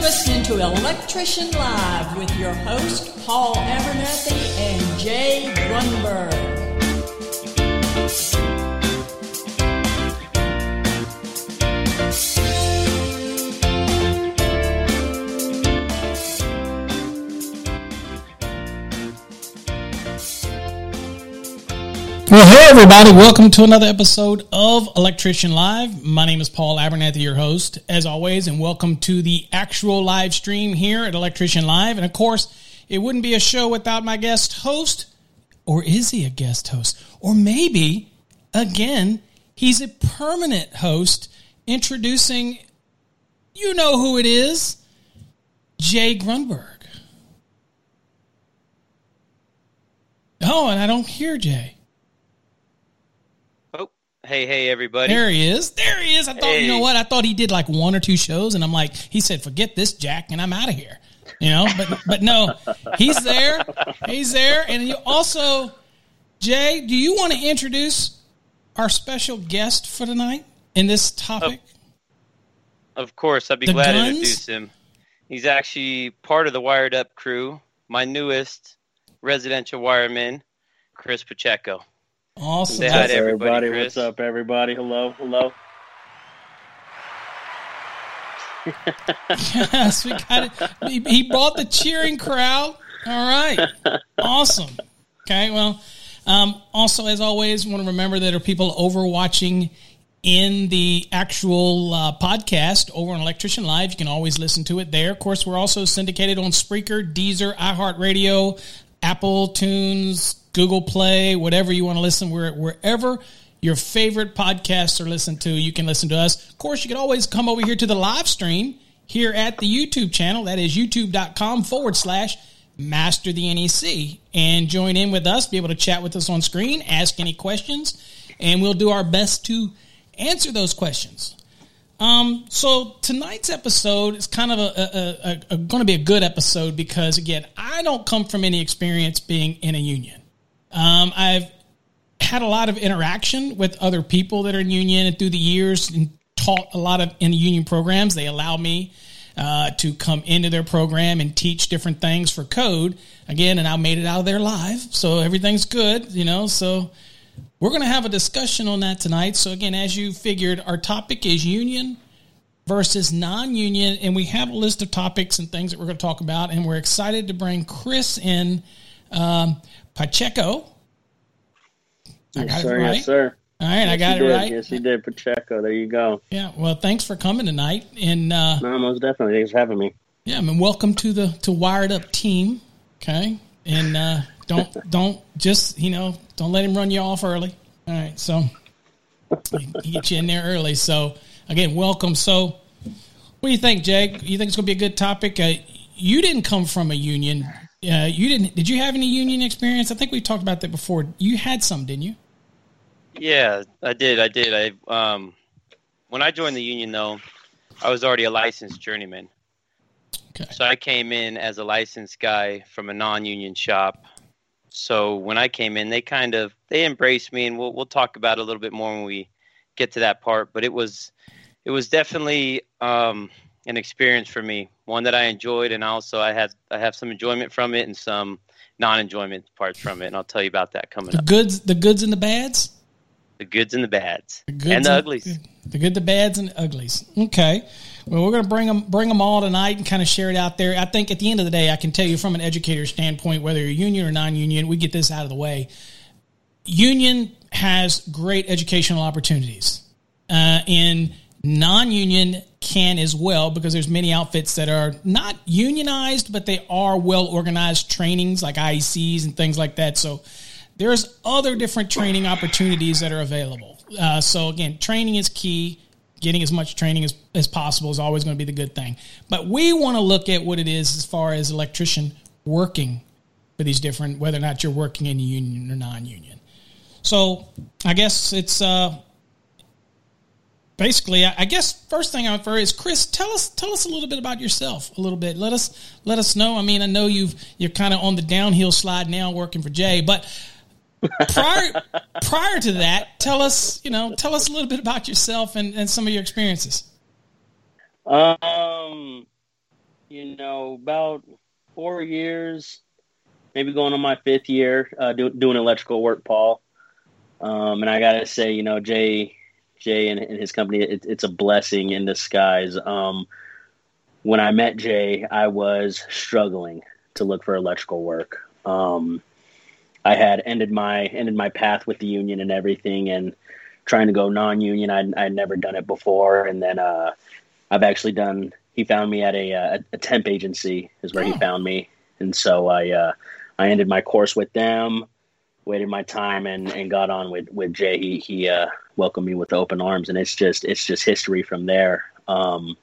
listening to Electrician Live with your host, Paul Abernathy and Jay Grunberg. Hey everybody, welcome to another episode of Electrician Live. My name is Paul Abernathy, your host, as always, and welcome to the actual live stream here at Electrician Live. And of course, it wouldn't be a show without my guest host, or is he a guest host? Or maybe, again, he's a permanent host introducing, you know who it is, Jay Grunberg. Oh, and I don't hear Jay. Hey, hey, everybody. There he is. There he is. I thought, hey. you know what? I thought he did like one or two shows, and I'm like, he said, forget this, Jack, and I'm out of here. You know, but but no, he's there. He's there. And you also, Jay, do you want to introduce our special guest for tonight in this topic? Of, of course, I'd be the glad guns? to introduce him. He's actually part of the Wired Up crew, my newest residential wireman, Chris Pacheco. Awesome. Say hi to everybody. everybody. What's up, everybody? Hello, hello. yes, we got it. He, he brought the cheering crowd. All right, awesome. Okay, well, um, also as always, want to remember that there are people overwatching in the actual uh, podcast over on Electrician Live. You can always listen to it there. Of course, we're also syndicated on Spreaker, Deezer, iHeartRadio, Apple Tunes, Google Play, whatever you want to listen, where, wherever your favorite podcasts are listened to, you can listen to us. Of course, you can always come over here to the live stream here at the YouTube channel. That is youtube.com forward slash master the NEC and join in with us, be able to chat with us on screen, ask any questions, and we'll do our best to answer those questions. Um, so tonight's episode is kind of a, a, a, a going to be a good episode because again, I don't come from any experience being in a union. Um, I've had a lot of interaction with other people that are in union and through the years and taught a lot of in the union programs. They allow me uh, to come into their program and teach different things for code again, and I made it out of there live, so everything's good, you know. So we're going to have a discussion on that tonight. So again, as you figured, our topic is union versus non-union, and we have a list of topics and things that we're going to talk about, and we're excited to bring Chris in. Um, Pacheco. I yes, sir. Right. Yes, sir. All right, yes, I got it did. right. Yes, he did. Pacheco. There you go. Yeah. Well, thanks for coming tonight. And uh, no, most definitely. Thanks for having me. Yeah, I mean, welcome to the to Wired Up team. Okay, and uh, don't don't just you know don't let him run you off early. All right, so he, he get you in there early. So again, welcome. So, what do you think, Jake? You think it's going to be a good topic? Uh, you didn't come from a union. Yeah, you didn't. Did you have any union experience? I think we talked about that before. You had some, didn't you? Yeah, I did. I did. I um, when I joined the union, though, I was already a licensed journeyman. Okay. So I came in as a licensed guy from a non-union shop. So when I came in, they kind of they embraced me, and we'll we'll talk about it a little bit more when we get to that part. But it was it was definitely um, an experience for me, one that I enjoyed, and also I had I have some enjoyment from it and some non-enjoyment parts from it, and I'll tell you about that coming the up. Goods, the goods and the bads. The goods and the bads, the and the uglies. The good, the bads, and the uglies. Okay. Well, we're going to bring them bring them all tonight and kind of share it out there. I think at the end of the day, I can tell you from an educator standpoint, whether you're union or non-union, we get this out of the way. Union has great educational opportunities. Uh, in non-union can as well because there's many outfits that are not unionized but they are well organized trainings like IECs and things like that. So there's other different training opportunities that are available. Uh, so again training is key. Getting as much training as, as possible is always going to be the good thing. But we want to look at what it is as far as electrician working for these different whether or not you're working in a union or non-union. So i guess it's uh, basically, I, guess first thing I would is Chris. Tell us tell us a little bit about yourself. A little bit. Let us let us know. I mean, I know you've you're kind of on the downhill slide now, working for Jay, but prior prior to that, tell us you know tell us a little bit about yourself and, and some of your experiences. Um, you know, about four years, maybe going on my fifth year uh, do, doing electrical work, Paul. Um, and I gotta say, you know, Jay, Jay and, and his company, it, it's a blessing in disguise. Um, when I met Jay, I was struggling to look for electrical work. Um, I had ended my ended my path with the union and everything, and trying to go non-union. I'd, I'd never done it before, and then uh, I've actually done. He found me at a, a, a temp agency is where oh. he found me, and so I uh, I ended my course with them, waited my time, and, and got on with with Jay. He he uh, welcomed me with open arms, and it's just it's just history from there. Um,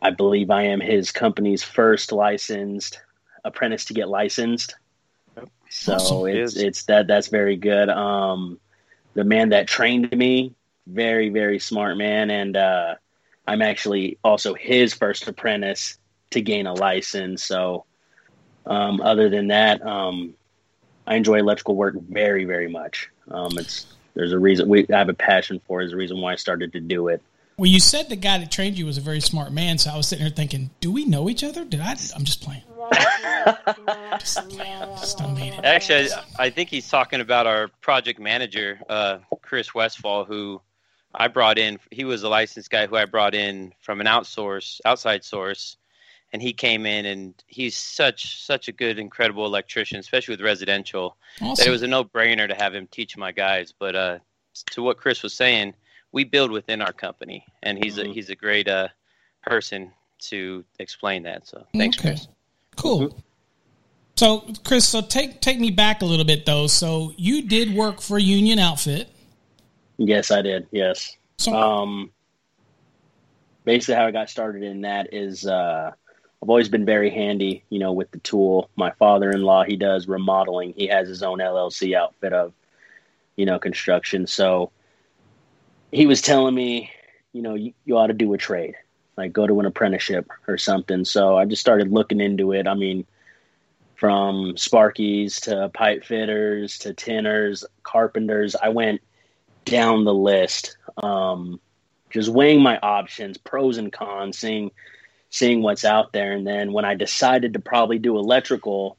I believe I am his company's first licensed apprentice to get licensed. So awesome. it's it's that that's very good. Um, the man that trained me, very very smart man, and uh, I'm actually also his first apprentice to gain a license. So um, other than that, um, I enjoy electrical work very very much. Um, it's there's a reason we I have a passion for. It, is a reason why I started to do it. Well, you said the guy that trained you was a very smart man, so I was sitting here thinking, do we know each other? Did I? I'm just playing. just playing. Just Actually, I, I, think he's talking about our project manager, uh, Chris Westfall, who I brought in. He was a licensed guy who I brought in from an outsource, outside source, and he came in and he's such such a good, incredible electrician, especially with residential. Awesome. That it was a no brainer to have him teach my guys. But uh, to what Chris was saying we build within our company, and he's mm-hmm. a he's a great uh, person to explain that. So thanks, okay. Chris. Cool. So, Chris, so take take me back a little bit though. So you did work for Union Outfit. Yes, I did. Yes. So, um, basically, how I got started in that is uh, I've always been very handy, you know, with the tool. My father-in-law, he does remodeling. He has his own LLC outfit of, you know, construction. So he was telling me, you know, you, you ought to do a trade, like go to an apprenticeship or something. So I just started looking into it. I mean, from sparkies to pipe fitters to tinners, carpenters, I went down the list, um, just weighing my options, pros and cons, seeing seeing what's out there. And then when I decided to probably do electrical,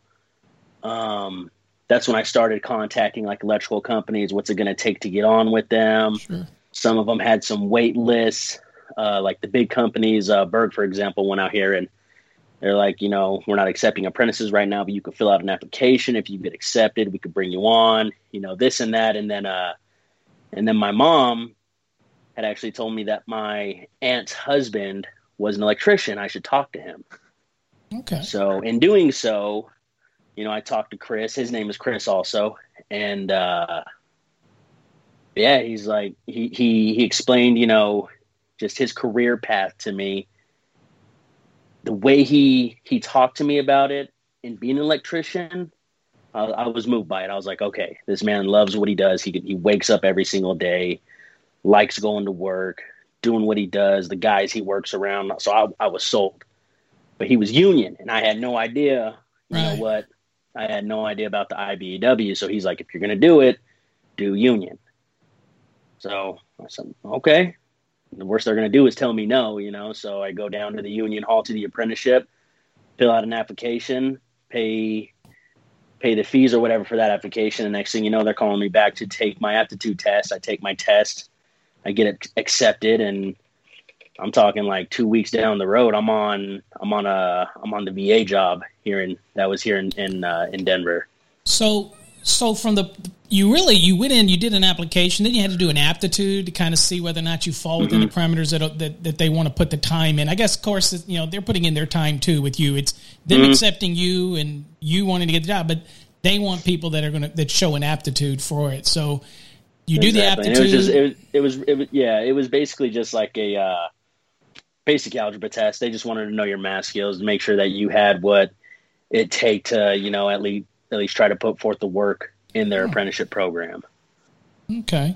um, that's when I started contacting like electrical companies. What's it going to take to get on with them? Sure. Some of them had some wait lists, uh, like the big companies. Uh, Berg, for example, went out here and they're like, you know, we're not accepting apprentices right now, but you could fill out an application. If you get accepted, we could bring you on. You know, this and that, and then, uh, and then my mom had actually told me that my aunt's husband was an electrician. I should talk to him. Okay. So in doing so, you know, I talked to Chris. His name is Chris also, and uh, yeah, he's like he he he explained, you know, just his career path to me. The way he he talked to me about it and being an electrician, I, I was moved by it. I was like, okay, this man loves what he does. He he wakes up every single day, likes going to work, doing what he does. The guys he works around. So I, I was sold. But he was union, and I had no idea. You right. know what? I had no idea about the IBEW. So he's like, if you're going to do it, do union. So I said, okay. The worst they're going to do is tell me no, you know. So I go down to the union hall to the apprenticeship, fill out an application, pay pay the fees or whatever for that application. The next thing you know, they're calling me back to take my aptitude test. I take my test, I get it accepted, and I'm talking like two weeks down the road. I'm on I'm on a I'm on the VA job here in that was here in in, uh, in Denver. So so from the you really you went in you did an application then you had to do an aptitude to kind of see whether or not you fall within mm-hmm. the parameters that, that that they want to put the time in i guess of course you know they're putting in their time too with you it's them mm-hmm. accepting you and you wanting to get the job but they want people that are going to that show an aptitude for it so you exactly. do the aptitude it was, just, it was, it was it was yeah it was basically just like a uh, basic algebra test they just wanted to know your math skills to make sure that you had what it take to you know at least at least try to put forth the work in their oh. apprenticeship program. Okay.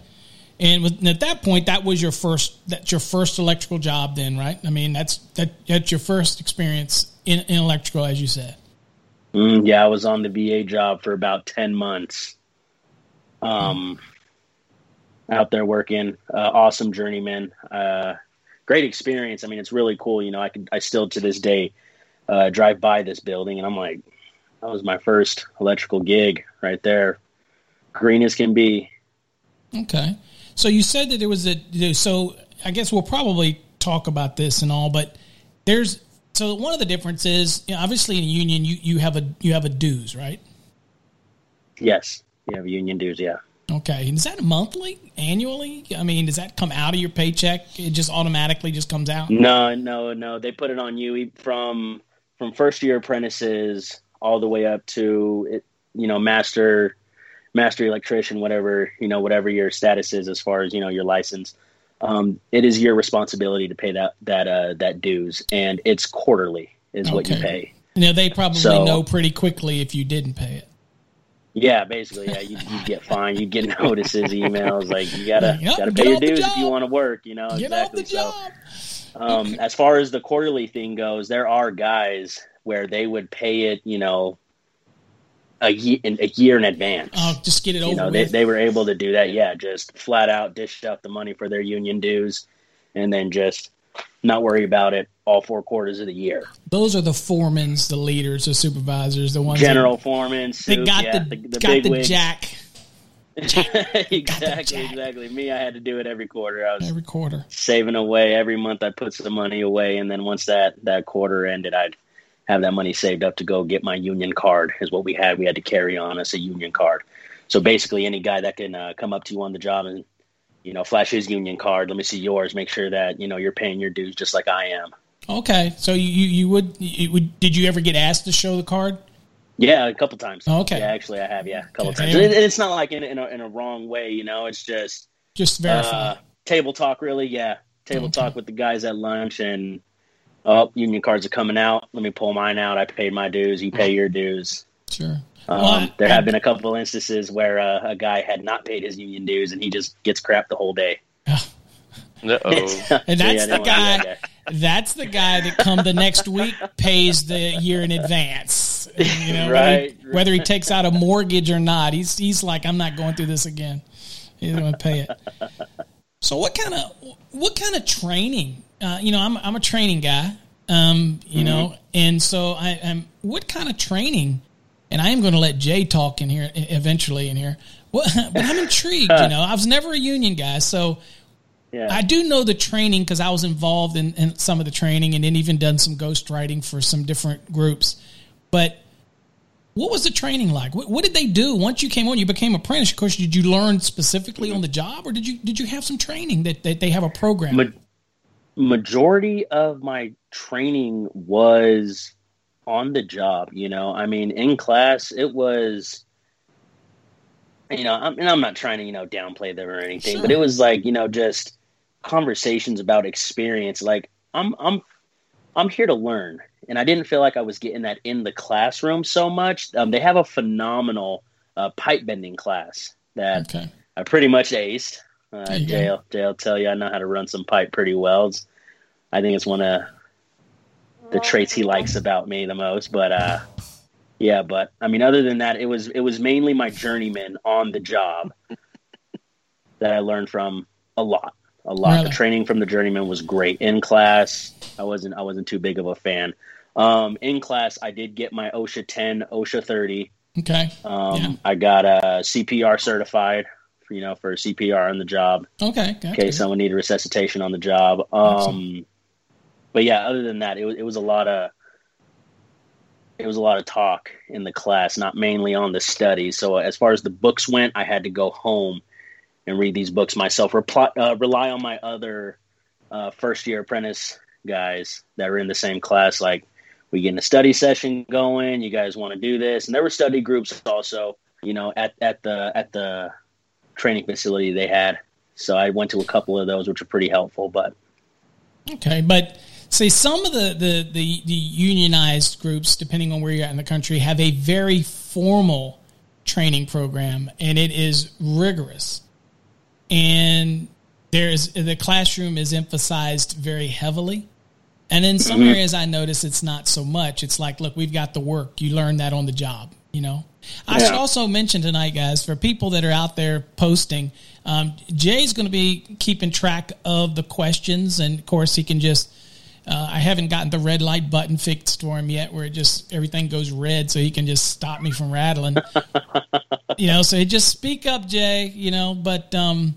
And with, at that point, that was your first that's your first electrical job, then, right? I mean, that's that that's your first experience in, in electrical, as you said. Mm, yeah, I was on the VA job for about ten months. Um, out there working, uh, awesome journeyman. Uh, great experience. I mean, it's really cool. You know, I can I still to this day uh, drive by this building, and I'm like, that was my first electrical gig right there, green as can be. Okay, so you said that there was a so I guess we'll probably talk about this and all, but there's so one of the differences, you know, obviously in a union, you you have a you have a dues, right? Yes, you have union dues. Yeah. Okay, and is that monthly, annually? I mean, does that come out of your paycheck? It just automatically just comes out? No, no, no. They put it on you from from first year apprentices all the way up to you know master master electrician, whatever you know, whatever your status is as far as you know your license. Um, it is your responsibility to pay that that uh, that dues, and it's quarterly is okay. what you pay. Now they probably so, know pretty quickly if you didn't pay it. Yeah, basically, yeah. You, you get fined, you get notices, emails. Like you gotta yep, gotta pay your dues if you want to work. You know, get exactly. so, um, as far as the quarterly thing goes, there are guys where they would pay it. You know, a year in a year in advance. Oh, just get it over. You know, they, they were able to do that. Yeah, just flat out dished out the money for their union dues, and then just not worry about it all four quarters of the year. Those are the foremans, the leaders, the supervisors, the ones general foremen. They got yeah, the, the, the got the wigs. jack. exactly, exactly. Me, I had to do it every quarter. I was every quarter saving away every month. I put some money away, and then once that that quarter ended, I'd have that money saved up to go get my union card. Is what we had. We had to carry on us a union card. So basically, any guy that can uh, come up to you on the job and you know, flash his union card. Let me see yours. Make sure that you know you're paying your dues just like I am. Okay, so you you would you would did you ever get asked to show the card? Yeah, a couple times. Okay, yeah, actually, I have. Yeah, a couple okay. times. And it's not like in, in a, in a wrong way, you know. It's just just verify uh, table talk. Really, yeah, table okay. talk with the guys at lunch, and oh, union cards are coming out. Let me pull mine out. I paid my dues. You pay your dues. Sure. Um, there have been a couple instances where uh, a guy had not paid his union dues and he just gets crap the whole day. and that's the guy. That that's the guy that come the next week pays the year in advance. You know, right, whether, he, whether he takes out a mortgage or not, he's he's like, I'm not going through this again. He's going to pay it. So what kind of what kind of training? Uh, you know, I'm I'm a training guy. Um, you mm-hmm. know, and so I, am What kind of training and I am going to let Jay talk in here eventually in here. Well, but I'm intrigued. you know, I was never a union guy, so yeah. I do know the training because I was involved in, in, some of the training and then even done some ghostwriting for some different groups. But what was the training like? What, what, did they do once you came on? You became apprentice. Of course, did you learn specifically on the job, or did you did you have some training that, that they have a program? Ma- majority of my training was on the job. You know, I mean, in class, it was. You know, I mean, I'm not trying to you know downplay them or anything, sure. but it was like you know just conversations about experience. Like I'm I'm I'm here to learn, and I didn't feel like I was getting that in the classroom so much. Um, they have a phenomenal uh, pipe bending class that okay. I pretty much aced. Uh, Jay, Jay, will tell you I know how to run some pipe pretty well. It's, I think it's one of the traits he likes about me the most. But uh, yeah, but I mean, other than that, it was it was mainly my journeyman on the job that I learned from a lot, a lot. Really? The training from the journeyman was great. In class, I wasn't I wasn't too big of a fan. Um, in class, I did get my OSHA 10, OSHA 30. Okay. Um, yeah. I got a CPR certified, for, you know, for CPR on the job. Okay. In case someone needed resuscitation on the job. Um, but yeah, other than that, it was it was a lot of it was a lot of talk in the class, not mainly on the study. So as far as the books went, I had to go home and read these books myself. Uh, rely on my other uh, first year apprentice guys that were in the same class. Like we get in a study session going. You guys want to do this, and there were study groups also. You know, at at the at the training facility they had. So I went to a couple of those, which were pretty helpful. But okay, but say some of the, the, the, the, unionized groups, depending on where you're at in the country, have a very formal training program and it is rigorous. And there's the classroom is emphasized very heavily. And in some mm-hmm. areas, I notice it's not so much. It's like, look, we've got the work. You learn that on the job. You know. I should also mention tonight, guys, for people that are out there posting, um, Jay's going to be keeping track of the questions, and of course, he can just. Uh, I haven't gotten the red light button fixed for him yet, where it just everything goes red, so he can just stop me from rattling. you know, so just speak up, Jay. You know, but um,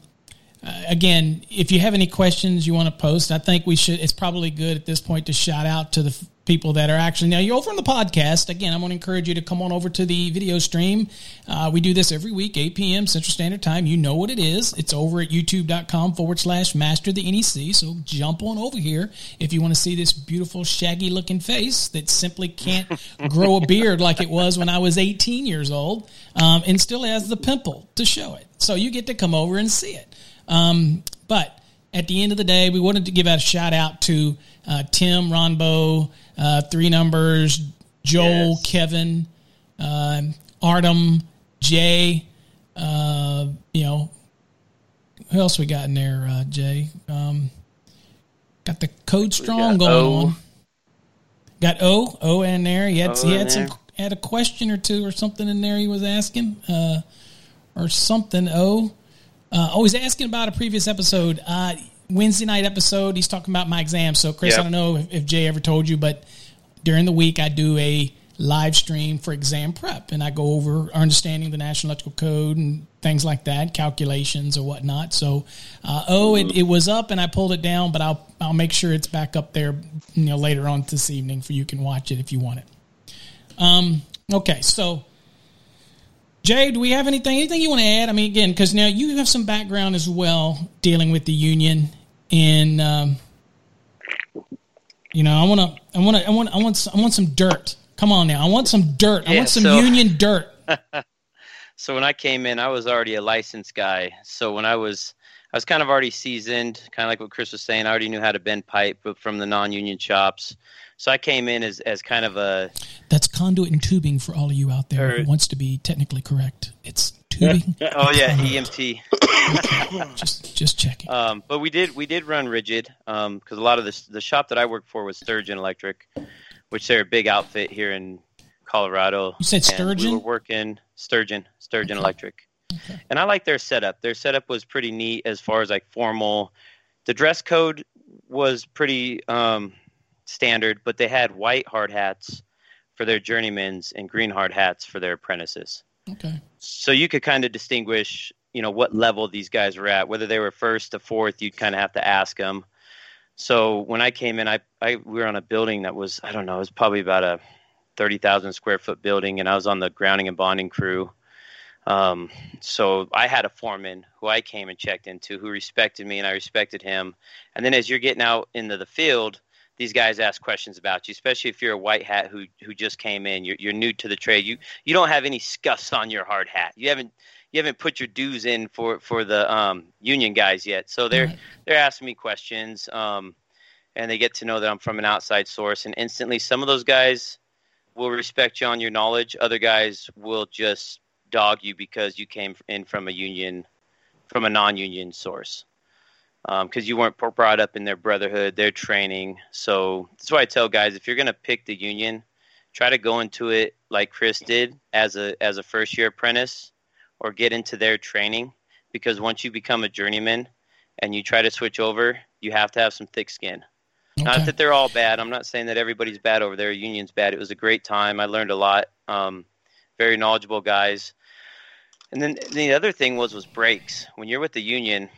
uh, again, if you have any questions you want to post, I think we should. It's probably good at this point to shout out to the people that are actually now you're over on the podcast again i'm going to encourage you to come on over to the video stream. Uh, we do this every week 8 p.m central standard time. You know what it is. It's over at youtube.com forward slash master the nec so jump on over here if you want to see this beautiful shaggy looking face that simply can't grow a beard like it was when i was 18 years old um, and still has the pimple to show it. So you get to come over and see it. Um, but at the end of the day, we wanted to give out a shout out to uh, Tim, Ronbo, uh, Three Numbers, Joel, yes. Kevin, uh, Artem, Jay. Uh, you know, who else we got in there, uh, Jay? Um, got the Code Strong going o. on. Got O, O in there. He had, o he had some had a question or two or something in there he was asking, uh, or something. O. Uh, oh, he's asking about a previous episode. Wednesday night episode, he's talking about my exam. So, Chris, yep. I don't know if, if, Jay ever told you, but during the week I do a live stream for exam prep, and I go over understanding the National Electrical Code and things like that, calculations or whatnot. So, uh, oh, it, it was up and I pulled it down, but I'll I'll make sure it's back up there, you know, later on this evening for you can watch it if you want it. Um, okay, so Jay, do we have anything anything you want to add? I mean, again, because now you have some background as well dealing with the union, and um, you know, I want to, I want to, I want, I want, I want some dirt. Come on now, I want some dirt. Yeah, I want some so, union dirt. so when I came in, I was already a licensed guy. So when I was, I was kind of already seasoned, kind of like what Chris was saying. I already knew how to bend pipe from the non-union shops. So I came in as, as kind of a. That's conduit and tubing for all of you out there who wants to be technically correct. It's tubing. oh yeah, EMT. just just checking. Um, but we did we did run rigid because um, a lot of the the shop that I worked for was Sturgeon Electric, which they're a big outfit here in Colorado. You said Sturgeon. We were working Sturgeon Sturgeon okay. Electric, okay. and I like their setup. Their setup was pretty neat as far as like formal. The dress code was pretty um, standard, but they had white hard hats for their journeymans and green hard hats for their apprentices. Okay. So you could kind of distinguish, you know, what level these guys were at. Whether they were first to fourth, you'd kind of have to ask them. So when I came in, I, I we were on a building that was I don't know, it was probably about a thirty thousand square foot building, and I was on the grounding and bonding crew. Um, so I had a foreman who I came and checked into, who respected me, and I respected him. And then as you're getting out into the field, these guys ask questions about you, especially if you're a white hat who who just came in. You're you're new to the trade. You you don't have any scuffs on your hard hat. You haven't you haven't put your dues in for for the um, union guys yet. So they're right. they're asking me questions, um, and they get to know that I'm from an outside source. And instantly, some of those guys will respect you on your knowledge. Other guys will just dog you because you came in from a union, from a non-union source because um, you weren't brought up in their brotherhood, their training. So that's why I tell guys if you're going to pick the union, try to go into it like Chris did as a as a first year apprentice, or get into their training. Because once you become a journeyman and you try to switch over, you have to have some thick skin. Okay. Not that they're all bad. I'm not saying that everybody's bad over there. Union's bad. It was a great time. I learned a lot. Um, very knowledgeable guys. And then the other thing was was breaks. When you're with the union,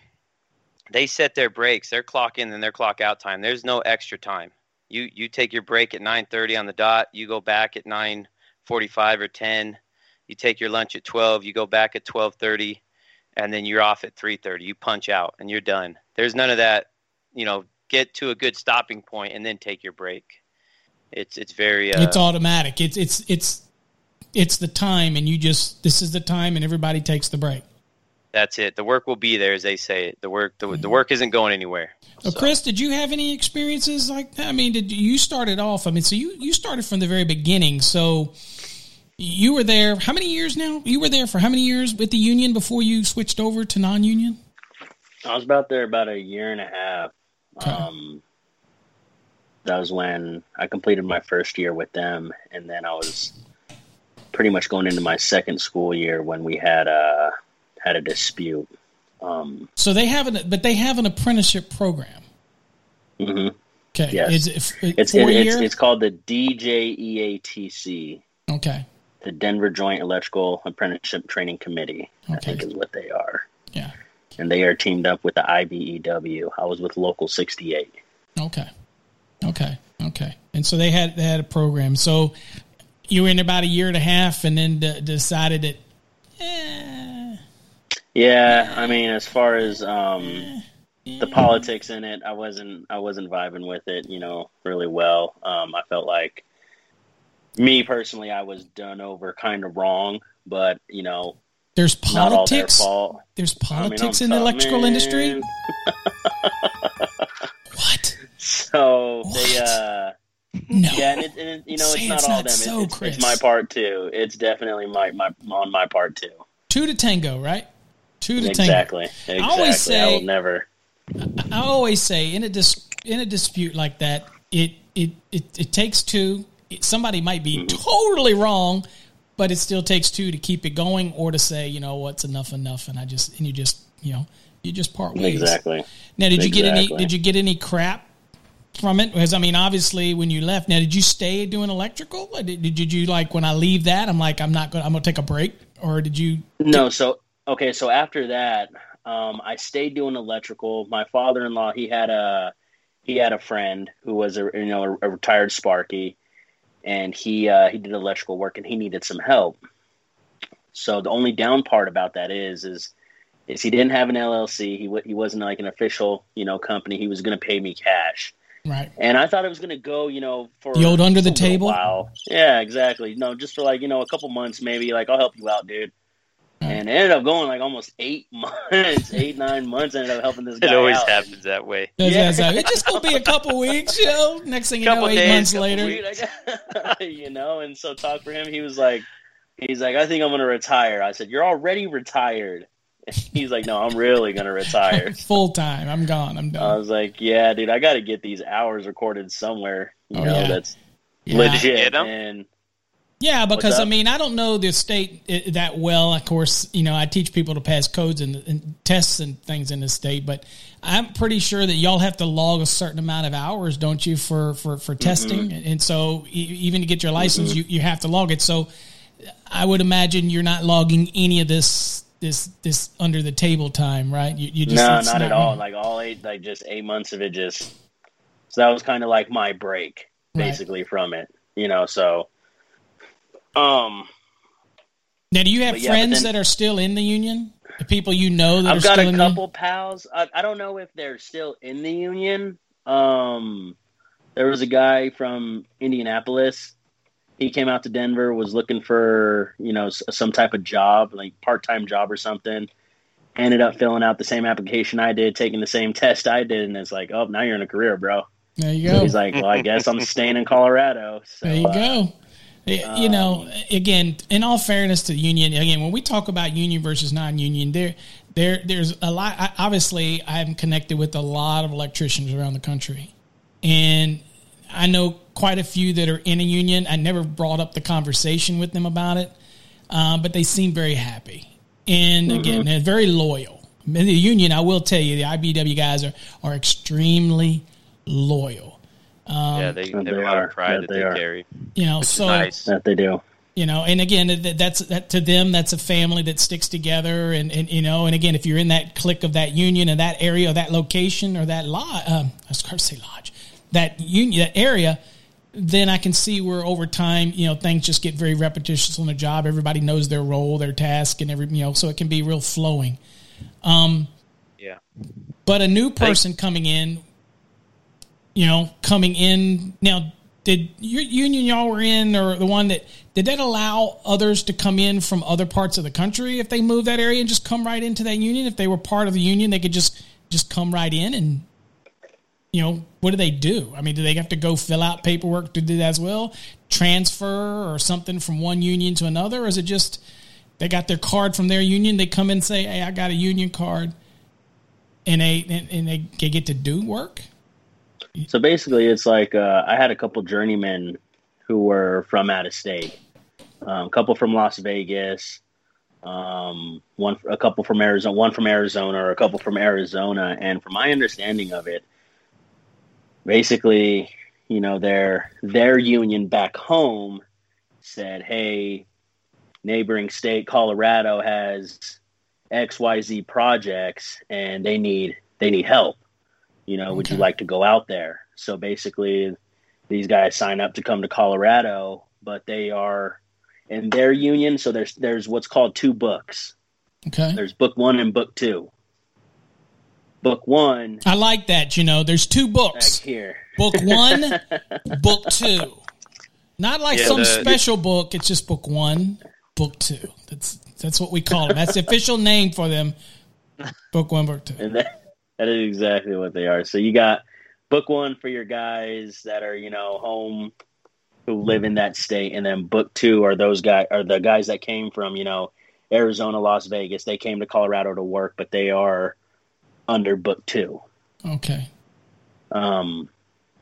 they set their breaks, their clock in and their clock out time. There's no extra time. You you take your break at 9:30 on the dot. You go back at 9:45 or 10. You take your lunch at 12. You go back at 12:30, and then you're off at 3:30. You punch out and you're done. There's none of that. You know, get to a good stopping point and then take your break. It's it's very. Uh, it's automatic. It's it's it's it's the time, and you just this is the time, and everybody takes the break that's it. The work will be there, as they say. The work, the, the work isn't going anywhere. So. Chris, did you have any experiences like that? I mean, did you started off? I mean, so you you started from the very beginning. So you were there. How many years now? You were there for how many years with the union before you switched over to non-union? I was about there about a year and a half. Okay. Um, that was when I completed my first year with them, and then I was pretty much going into my second school year when we had a had a dispute. Um, so they have an, but they have an apprenticeship program. Mm-hmm. Okay. Yes. Is it it's, it, it's, it's called the DJEATC. Okay. The Denver Joint Electrical Apprenticeship Training Committee. Okay. I think is what they are. Yeah. And they are teamed up with the IBEW. I was with Local 68. Okay. Okay. Okay. And so they had they had a program. So you were in about a year and a half, and then d- decided that. Yeah, I mean, as far as um, the politics in it, I wasn't I wasn't vibing with it, you know, really well. Um, I felt like me personally, I was done over kind of wrong, but you know, there's politics. There's politics I mean, in the electrical man. industry. what? So what? they, uh, no. yeah, and, it, and it, you know, it's not it's all not them. So, it's, it's, my part too. It's definitely my my on my part too. Two to tango, right? Two to exactly. tango. Exactly. I always say, I will never I always say in a dis, in a dispute like that, it it it, it takes two. somebody might be mm-hmm. totally wrong, but it still takes two to keep it going, or to say, you know, what's enough enough, and I just and you just you know you just part ways. Exactly. Now, did you get any? Did you get any crap from it? Because I mean, obviously, when you left, now did you stay doing electrical? Did, did, did you like when I leave that? I'm like, I'm not going. I'm going to take a break, or did you? No. So okay. So after that, um, I stayed doing electrical. My father-in-law, he had a he had a friend who was a you know a, a retired Sparky, and he uh, he did electrical work and he needed some help. So the only down part about that is is is he didn't have an LLC. He w- he wasn't like an official you know company. He was going to pay me cash. Right. And I thought it was going to go, you know, for the old under the table. Wow. Yeah, exactly. No, just for like you know a couple months, maybe. Like I'll help you out, dude Hmm. and it ended up going like almost eight months, eight nine months. Ended up helping this guy. It always out. happens that way. Yeah, it's just gonna be a couple weeks, you know. Next thing you couple know, eight days, months later, weeks, you know. And so talk for him. He was like, he's like, I think I'm gonna retire. I said, you're already retired. He's like, no, I'm really gonna retire full time. I'm gone. I'm done. I was like, yeah, dude, I got to get these hours recorded somewhere. You oh, know, yeah. that's yeah. legit. And yeah, because I mean, I don't know the state eh, that well. Of course, you know, I teach people to pass codes and, and, tests and things in the state, but I'm pretty sure that y'all have to log a certain amount of hours, don't you, for for for mm-hmm. testing? Mm-hmm. And so, even to get your license, mm-hmm. you you have to log it. So, I would imagine you're not logging any of this this this under the table time, right? You, you just no, not, not, at all. Like all eight, like just eight months of it. Just so that was kind of like my break, basically, right. from it. You know, so um. Now, do you have yeah, friends then, that are still in the union? The people you know that I've got a couple pals. I, I don't know if they're still in the union. Um, there was a guy from Indianapolis. He came out to Denver, was looking for you know some type of job, like part time job or something. Ended up filling out the same application I did, taking the same test I did, and it's like, oh, now you're in a career, bro. There you go. So he's like, well, I guess I'm staying in Colorado. So, there you uh, go. You know, again, in all fairness to the union, again, when we talk about union versus non-union, there, there, there's a lot. Obviously, I'm connected with a lot of electricians around the country, and I know quite a few that are in a union. I never brought up the conversation with them about it, um, but they seem very happy, and mm-hmm. again, they're very loyal. The union, I will tell you, the IBW guys are are extremely loyal. Um, yeah, they, they have a lot of pride that, that they, they carry. You know, so nice. that they do. You know, and again, that's that to them. That's a family that sticks together, and, and you know, and again, if you're in that clique of that union and that area, or that location, or that lodge, um, I was going to say lodge, that union, that area, then I can see where over time, you know, things just get very repetitious on the job. Everybody knows their role, their task, and every you know, so it can be real flowing. Um, yeah. But a new person coming in you know, coming in now. Did your union y'all were in, or the one that did that allow others to come in from other parts of the country if they move that area and just come right into that union? If they were part of the union, they could just just come right in and you know what do they do? I mean, do they have to go fill out paperwork to do that as well, transfer or something from one union to another, or is it just they got their card from their union? They come and say, "Hey, I got a union card," and they and, and they get to do work. So basically, it's like uh, I had a couple journeymen who were from out of state, um, a couple from Las Vegas, um, one a couple from Arizona, one from Arizona, or a couple from Arizona. And from my understanding of it, basically, you know, their their union back home said, "Hey, neighboring state Colorado has XYZ projects and they need they need help. You know, okay. would you like to go out there?" So basically, these guys sign up to come to Colorado, but they are in their union. So there's there's what's called two books. Okay. There's book one and book two. Book one. I like that. You know, there's two books here. Book one, book two. Not like yeah, some the, special book. It's just book one, book two. That's that's what we call them. That's the official name for them. Book one, book two. And that, that is exactly what they are. So you got book one for your guys that are you know home who live in that state, and then book two are those guys are the guys that came from you know Arizona, Las Vegas. They came to Colorado to work, but they are under book two. Okay. Um,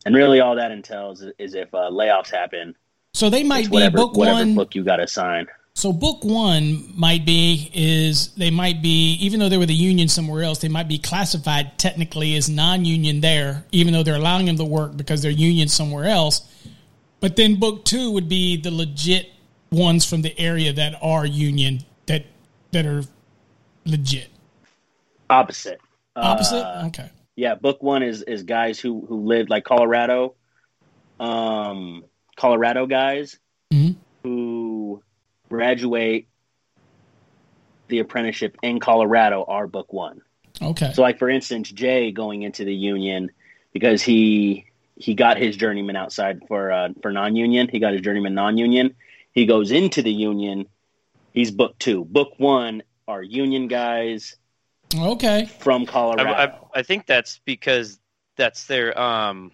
and really, all that entails is, if uh, layoffs happen. So they might be whatever, book whatever one book you got to sign. So book one might be is they might be even though they were the union somewhere else, they might be classified technically as non-union there, even though they're allowing them to work because they're union somewhere else. But then book two would be the legit ones from the area that are union that that are legit. Opposite. Opposite. Uh, okay. Yeah, book one is is guys who who lived like Colorado, um, Colorado guys mm-hmm. who graduate the apprenticeship in Colorado are book one. Okay. So, like for instance, Jay going into the union because he he got his journeyman outside for uh, for non union. He got his journeyman non union. He goes into the union. He's book two. Book one are union guys. Okay. From Colorado. I, I, I think that's because that's their um,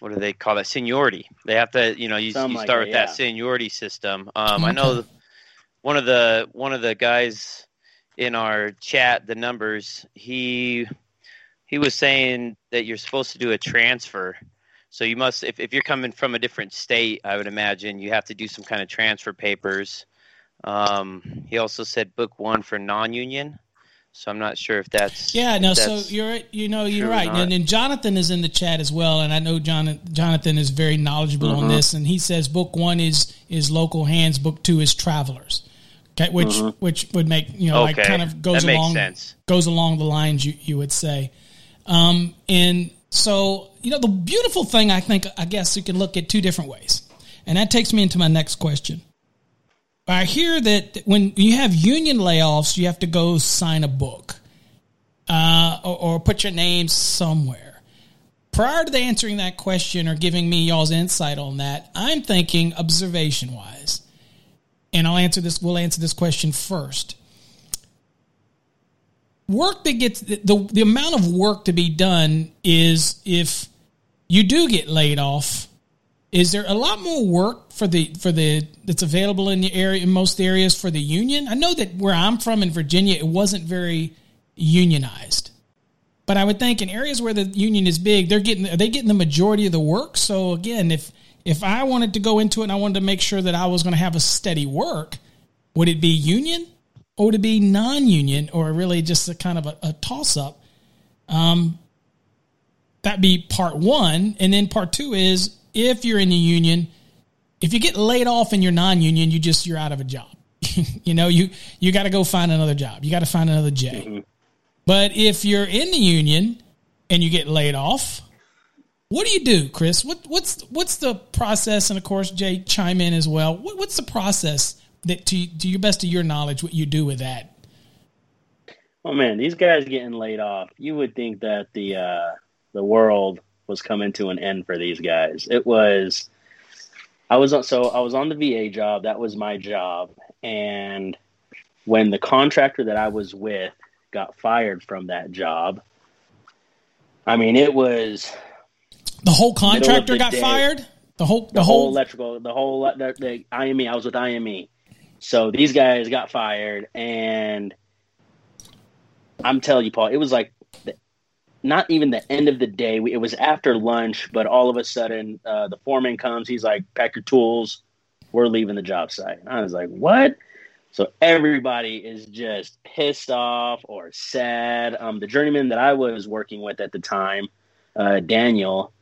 what do they call that seniority? They have to, you know, you, you start like with yeah. that seniority system. Um, okay. I know one of the one of the guys in our chat, the numbers, he he was saying that you're supposed to do a transfer. So you must, if, if you're coming from a different state, I would imagine you have to do some kind of transfer papers. Um, he also said book one for non-union. So I'm not sure if that's yeah. No, so you're you know you're right, and, and, Jonathan is in the chat as well, and I know John, Jonathan is very knowledgeable mm-hmm. on this, and he says book one is is local hands, book two is travelers, okay, which mm-hmm. which would make you know okay. like kind of goes along sense. goes along the lines you you would say, um, and so you know the beautiful thing I think I guess you can look at two different ways, and that takes me into my next question. I hear that when you have union layoffs, you have to go sign a book uh, or, or, put your name somewhere. Prior to answering that question or giving me y'all's insight on that, I'm thinking observation wise, and I'll answer this. We'll answer this question first. Work that gets the the amount of work to be done is if you do get laid off is there a lot more work for the for the that's available in the area in most areas for the union? I know that where I'm from in Virginia, it wasn't very unionized, but I would think in areas where the union is big, they're getting are they getting the majority of the work? So again, if if I wanted to go into it and I wanted to make sure that I was going to have a steady work, would it be union or would it be non-union or really just a kind of a, a toss up? Um, that be part one, and then part two is if you're in the union, if you get laid off in you're non-union, you just you're out of a job. you know, you you got to go find another job. You got to find another J. Mm-hmm. But if you're in the union and you get laid off, what do you do, Chris? What what's what's the process? And of course, Jay chime in as well. What, what's the process that to to your best of your knowledge, what you do with that? Oh man, these guys getting laid off. You would think that the uh, the world was coming to an end for these guys. It was I was on so I was on the VA job, that was my job, and when the contractor that I was with got fired from that job, I mean it was the whole contractor the got day. fired. The whole the, the whole, whole, electrical, the whole the, the IME. I was with IME, so these guys got fired, and I'm telling you, Paul, it was like not even the end of the day. It was after lunch, but all of a sudden, uh, the foreman comes. He's like, "Pack your tools. We're leaving the job site." And I was like, "What?" So everybody is just pissed off or sad. Um, the journeyman that I was working with at the time, uh, Daniel,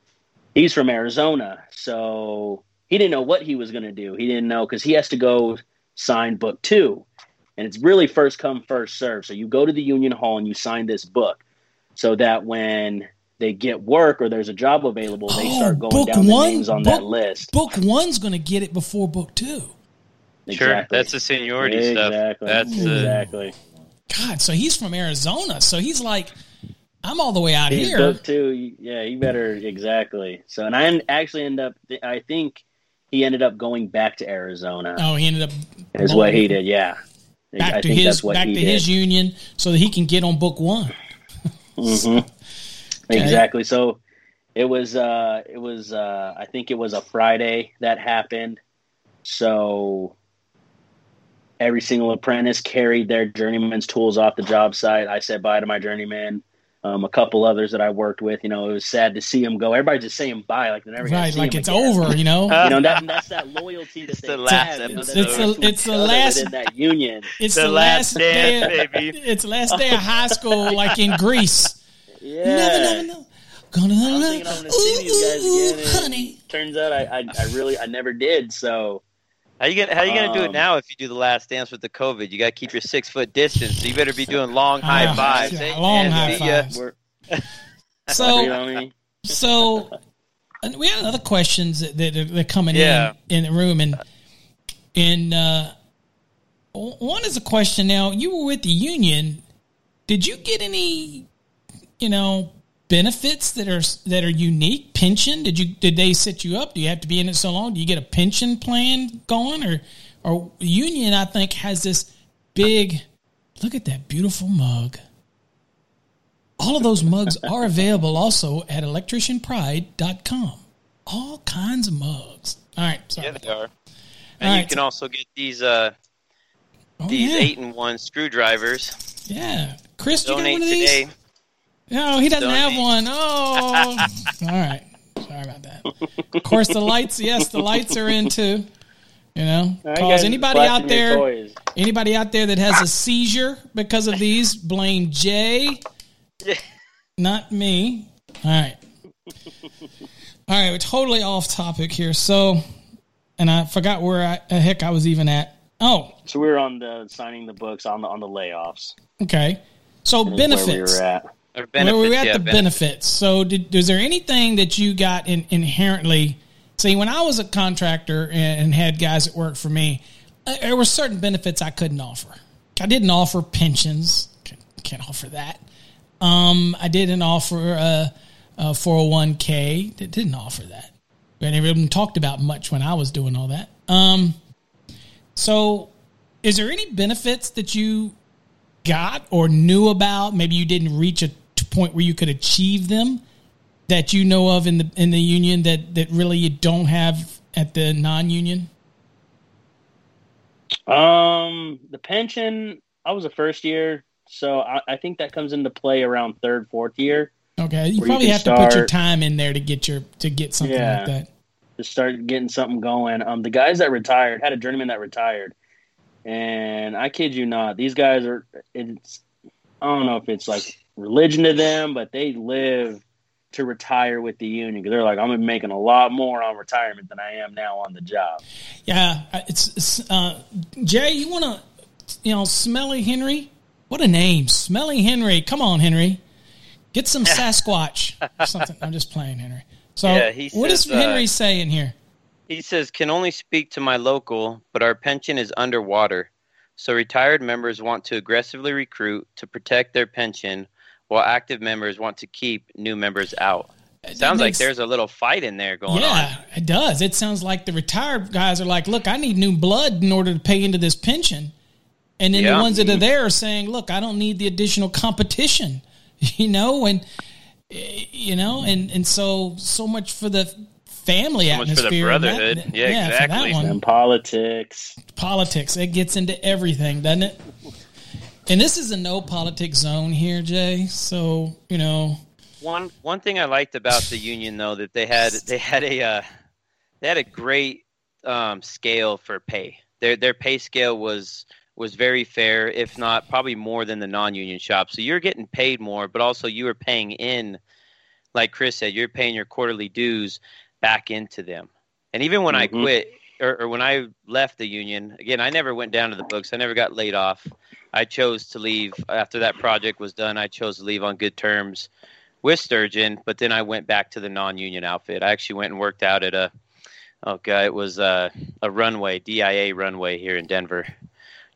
he's from Arizona, so he didn't know what he was going to do. He didn't know because he has to go sign book two, and it's really first come first serve. So you go to the union hall and you sign this book, so that when they get work or there's a job available, they oh, start going down one, the names on book, that list. Book one's going to get it before book two. Exactly. Sure, that's the seniority exactly. stuff. That's exactly. God, so he's from Arizona. So he's like, I'm all the way out he's here. Book two, yeah, he better exactly. So, and I actually end up, I think he ended up going back to Arizona. Oh, he ended up is what he did. Yeah, back I to his back to did. his union so that he can get on book one. Mm-hmm. Exactly. So it was, uh, it was, uh, I think it was a Friday that happened. So every single apprentice carried their journeyman's tools off the job site. I said bye to my journeyman. Um, a couple others that I worked with, you know, it was sad to see them go. Everybody just saying bye, like they never right, like it's again. over, you know. you know, that, that's that loyalty that it's the last have, episode. You know, it's, a, it's the last in that union. It's the, the last, last day, baby. It's the last day of high school, like in Grease. Yeah. Never, never, no. Gonna, I'm thinking I'm gonna see these guys again. honey. Turns out I, I, I really, I never did. So how you gonna How you gonna um, do it um, now if you do the last dance with the COVID? You got to keep your six foot distance, so you better be doing long high fives. Yeah, long high fives. so, so we had other questions that, that are coming yeah. in in the room, and and uh, one is a question. Now, you were with the union. Did you get any, you know, benefits that are that are unique? Pension? Did you did they set you up? Do you have to be in it so long? Do you get a pension plan going or or union? I think has this big. Look at that beautiful mug. All of those mugs are available also at electricianpride.com. All kinds of mugs. All right, sorry. Yeah, they are. And All you right. can also get these uh oh, these yeah. eight and one screwdrivers. Yeah, Chris, Donate you got one of these? Today. No, he doesn't have one. Oh, all right. Sorry about that. Of course, the lights. Yes, the lights are in too. You know, cause anybody out there, anybody out there that has a seizure because of these, blame Jay, not me. All right, all right. We're totally off topic here. So, and I forgot where I, the heck I was even at. Oh, so we are on the signing the books on the on the layoffs. Okay, so benefits. we were at. Or benefits, we're at yeah, the benefits. benefits. So, did, is there anything that you got in, inherently? See, when I was a contractor and, and had guys that worked for me, uh, there were certain benefits I couldn't offer. I didn't offer pensions. Can't, can't offer that. Um, I didn't offer a, a 401k. It didn't offer that. We never even talked about much when I was doing all that. Um, so, is there any benefits that you got or knew about? Maybe you didn't reach a point where you could achieve them that you know of in the in the union that that really you don't have at the non-union? Um, the pension. I was a first year, so I, I think that comes into play around third, fourth year. Okay, you probably you have start, to put your time in there to get your to get something yeah, like that. To start getting something going. Um, the guys that retired had a journeyman that retired, and I kid you not, these guys are. It's I don't know if it's like religion to them, but they live to retire with the union because they're like, I'm making a lot more on retirement than I am now on the job. Yeah, it's, it's uh, Jay. You want to, you know, Smelly Henry? What a name, Smelly Henry. Come on, Henry, get some Sasquatch. or something. I'm just playing, Henry. So, yeah, he what says, does Henry uh, say in here? He says, "Can only speak to my local, but our pension is underwater." So retired members want to aggressively recruit to protect their pension while active members want to keep new members out. It sounds makes, like there's a little fight in there going yeah, on. Yeah, it does. It sounds like the retired guys are like, look, I need new blood in order to pay into this pension. And then yeah. the ones that are there are saying, look, I don't need the additional competition, you know, and, eh, you know, and, and so, so much for the family so atmosphere. for the brotherhood. That, yeah, yeah, exactly. And politics. Politics. It gets into everything, doesn't it? And this is a no politics zone here, Jay. So, you know, One one thing I liked about the union though that they had they had a uh, they had a great um, scale for pay. Their their pay scale was was very fair, if not probably more than the non-union shop. So you're getting paid more, but also you were paying in, like Chris said, you're paying your quarterly dues back into them. And even when mm-hmm. I quit or, or, when I left the union, again, I never went down to the books. I never got laid off. I chose to leave after that project was done. I chose to leave on good terms with Sturgeon, but then I went back to the non-union outfit. I actually went and worked out at a oh god, it was a, a runway, DIA runway here in Denver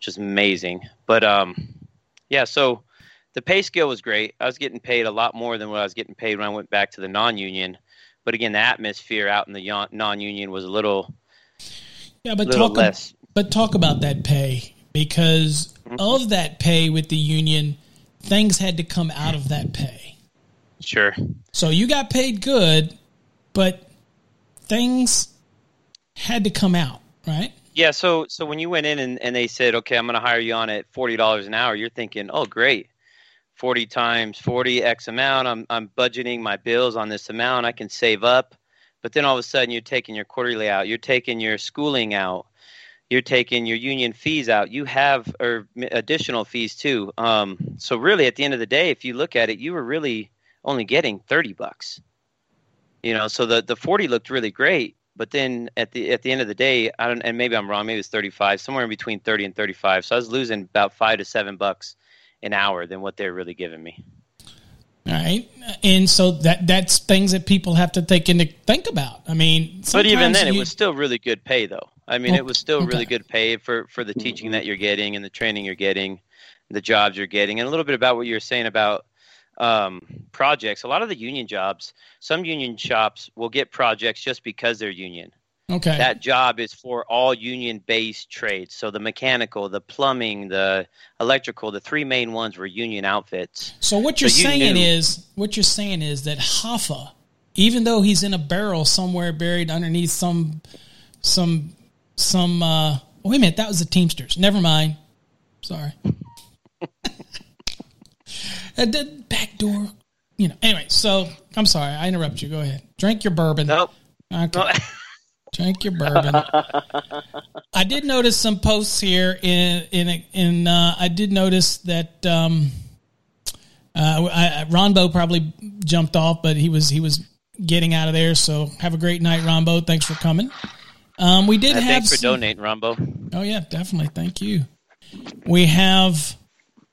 which is amazing. But um, yeah, so the pay scale was great. I was getting paid a lot more than what I was getting paid when I went back to the non-union. But again, the atmosphere out in the non-union was a little yeah, but talk less. but talk about that pay because mm-hmm. of that pay with the union, things had to come out of that pay. Sure. So you got paid good, but things had to come out, right? Yeah, so so when you went in and, and they said, okay, I'm going to hire you on at forty dollars an hour, you're thinking, oh, great, forty times forty x amount. I'm I'm budgeting my bills on this amount. I can save up. But then all of a sudden, you're taking your quarterly out. You're taking your schooling out. You're taking your union fees out. You have or additional fees too. Um, so really, at the end of the day, if you look at it, you were really only getting thirty bucks. You know, so the the forty looked really great, but then at the at the end of the day, I don't, and maybe I'm wrong. Maybe it's 35, somewhere in between 30 and 35. So I was losing about five to seven bucks an hour than what they're really giving me. All right, and so that that's things that people have to take into think about. I mean, but even then, you, it was still really good pay, though. I mean, it was still really good pay for for the teaching that you're getting and the training you're getting, the jobs you're getting, and a little bit about what you were saying about um, projects. A lot of the union jobs, some union shops will get projects just because they're union. Okay. That job is for all union based trades. So the mechanical, the plumbing, the electrical, the three main ones were union outfits. So what you're so saying you is what you're saying is that Hoffa, even though he's in a barrel somewhere buried underneath some some some uh wait a minute, that was the Teamsters. Never mind. Sorry. the back door. You know. Anyway, so I'm sorry I interrupt you. Go ahead. Drink your bourbon. Nope. Okay. Drink your bourbon. I did notice some posts here in in in. Uh, I did notice that um, uh, I, Ronbo probably jumped off, but he was he was getting out of there. So have a great night, Ronbo. Thanks for coming. Um, we did uh, have thanks for some, donating, Ronbo. Oh yeah, definitely. Thank you. We have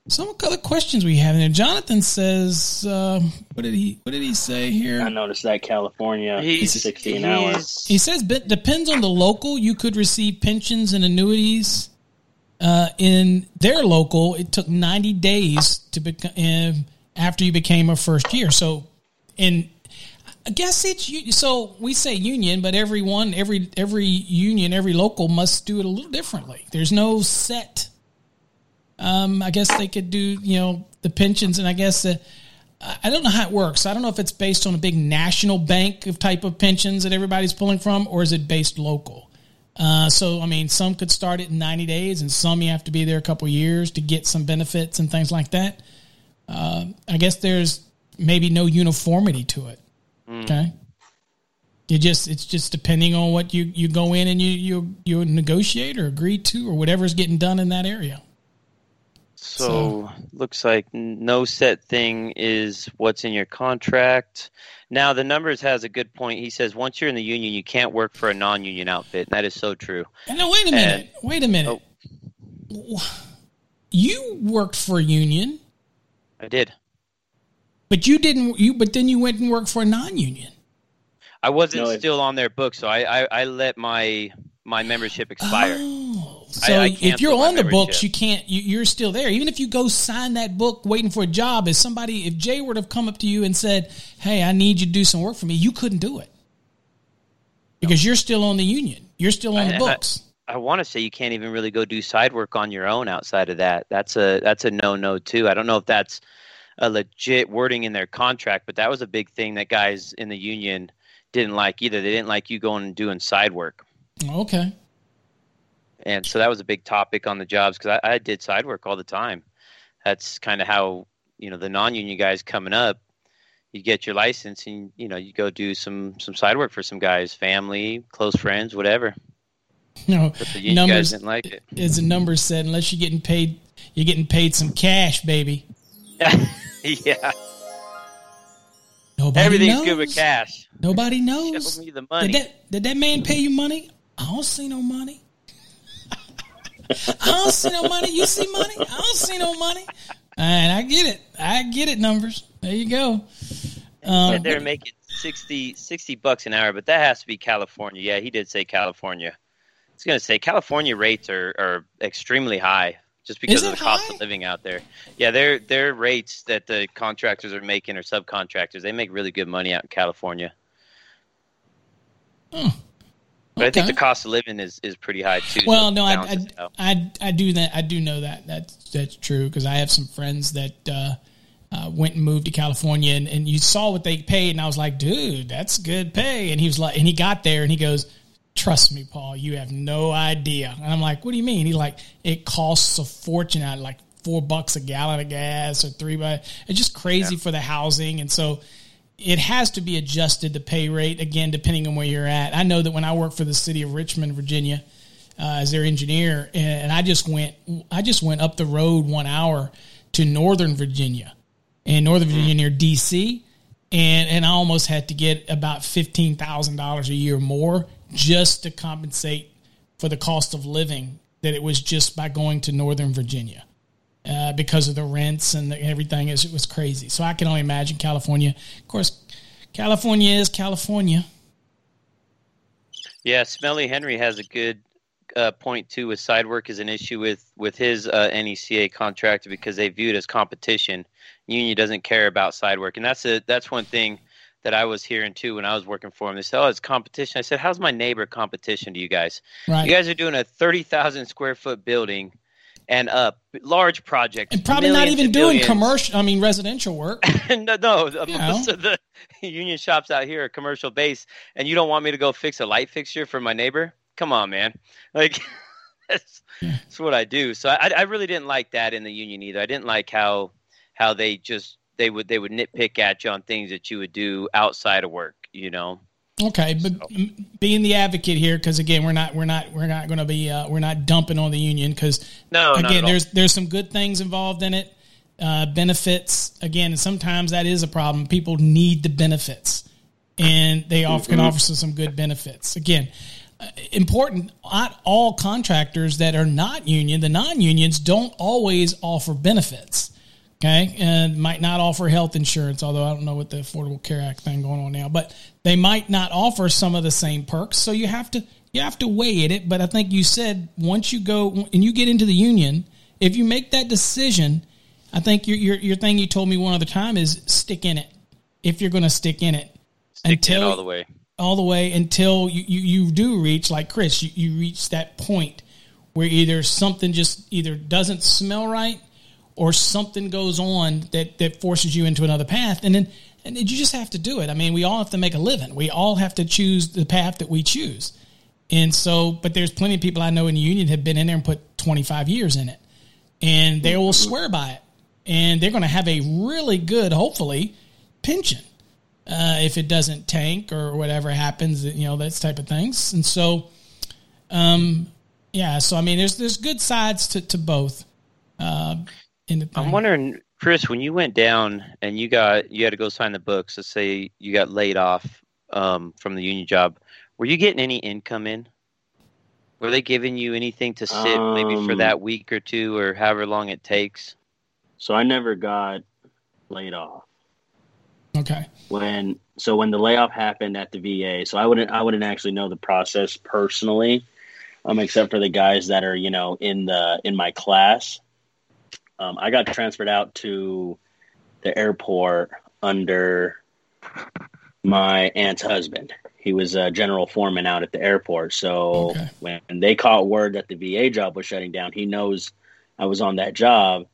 some other questions we have in there. Jonathan says, uh, "What did he? What did he say here?" I noticed that California he's, sixteen hours. He says, "But depends on the local. You could receive pensions and annuities uh, in their local. It took ninety days to become uh, after you became a first year. So, in I guess it's so we say union, but every one, every every union, every local must do it a little differently. There's no set." Um, I guess they could do, you know, the pensions, and I guess I don't know how it works. I don't know if it's based on a big national bank of type of pensions that everybody's pulling from, or is it based local? Uh, so, I mean, some could start it in 90 days, and some you have to be there a couple years to get some benefits and things like that. Uh, I guess there's maybe no uniformity to it. Mm. Okay. You just it's just depending on what you, you go in and you you you negotiate or agree to or whatever's getting done in that area. So, so, looks like no set thing is what's in your contract. Now the numbers has a good point. He says once you're in the union, you can't work for a non-union outfit. And That is so true. And Now wait a minute. And, wait a minute. Oh, you worked for a union. I did. But you didn't. You but then you went and worked for a non-union. I wasn't no, still on their book, so I, I, I let my my membership expire. Oh, so I, I if you're on the books, you can't. You, are still there, even if you go sign that book, waiting for a job. If somebody, if Jay were to have come up to you and said, "Hey, I need you to do some work for me," you couldn't do it because no. you're still on the union. You're still on I, the books. I, I want to say you can't even really go do side work on your own outside of that. That's a that's a no no too. I don't know if that's a legit wording in their contract, but that was a big thing that guys in the union didn't like either. They didn't like you going and doing side work. Okay. And so that was a big topic on the jobs because I, I did side work all the time. That's kind of how you know the non-union guys coming up. you get your license and you know you go do some some side work for some guys, family, close friends, whatever. No, the numbers didn't like it. As a number said, unless you're getting paid, you're getting paid some cash, baby. yeah. Nobody Everything's knows. good with cash. Nobody knows. Show me the money. Did that, did that man pay you money? I don't see no money. I don't see no money. You see money? I don't see no money. And I get it. I get it. Numbers. There you go. Um, they're making 60, 60 bucks an hour, but that has to be California. Yeah, he did say California. I was going to say California rates are, are extremely high just because of the cost high? of living out there. Yeah, their their rates that the contractors are making or subcontractors, they make really good money out in California. Hmm. But okay. I think the cost of living is, is pretty high too. Well, no, I, I, I, I, do that. I do know that that's that's true because I have some friends that uh, uh, went and moved to California, and, and you saw what they paid, and I was like, dude, that's good pay. And he was like, and he got there, and he goes, trust me, Paul, you have no idea. And I'm like, what do you mean? He's like, it costs a fortune out, like four bucks a gallon of gas or three, but it's just crazy yeah. for the housing, and so it has to be adjusted the pay rate again depending on where you're at. I know that when I worked for the city of Richmond, Virginia, uh, as their engineer, and I just went I just went up the road one hour to Northern Virginia, and Northern Virginia near D.C. And, and I almost had to get about fifteen thousand dollars a year more just to compensate for the cost of living that it was just by going to Northern Virginia. Uh, because of the rents and the, everything. It was crazy. So I can only imagine California. Of course, California is California. Yeah, Smelly Henry has a good uh, point too. With side work is an issue with with his uh, NECA contract because they view it as competition. Union doesn't care about side work, and that's a that's one thing that I was hearing too when I was working for him. They said, "Oh, it's competition." I said, "How's my neighbor competition to you guys? Right. You guys are doing a thirty thousand square foot building." and a large project, and probably not even doing commercial. I mean, residential work. no, no. Most of the union shops out here are commercial based, and you don't want me to go fix a light fixture for my neighbor? Come on, man. Like that's, that's what I do. So I, I really didn't like that in the union either. I didn't like how how they just they would they would nitpick at you on things that you would do outside of work. You know. Okay, but so. being the advocate here, because again, we're not we're not we're not going to be uh, we're not dumping on the union because no, again, there's there's some good things involved in it, uh, benefits again, and sometimes that is a problem. People need the benefits, and they offer, mm-hmm. can offer some good benefits. Again, uh, important. Not all contractors that are not union, the non-unions don't always offer benefits okay, and might not offer health insurance, although I don't know what the Affordable Care Act thing going on now, but they might not offer some of the same perks. So you have to you have to weigh it. But I think you said once you go and you get into the union, if you make that decision, I think your your, your thing you told me one other time is stick in it. If you're going to stick in it, stick until, in all the way, all the way until you, you, you do reach like Chris, you, you reach that point where either something just either doesn't smell right or something goes on that, that forces you into another path. And then and you just have to do it. I mean, we all have to make a living. We all have to choose the path that we choose. And so, but there's plenty of people I know in the union have been in there and put 25 years in it, and they will swear by it, and they're going to have a really good, hopefully, pension uh, if it doesn't tank or whatever happens, you know, that type of things. And so, um, yeah, so I mean, there's there's good sides to to both. Uh, I'm wondering, Chris, when you went down and you got you had to go sign the books. Let's say you got laid off um, from the union job. Were you getting any income in? Were they giving you anything to sit um, maybe for um, that week or two or however long it takes? So I never got laid off. Okay. When so when the layoff happened at the VA, so I wouldn't I wouldn't actually know the process personally, um, except for the guys that are you know in the in my class. Um, I got transferred out to the airport under my aunt's husband. He was a general foreman out at the airport. So okay. when they caught word that the VA job was shutting down, he knows I was on that job,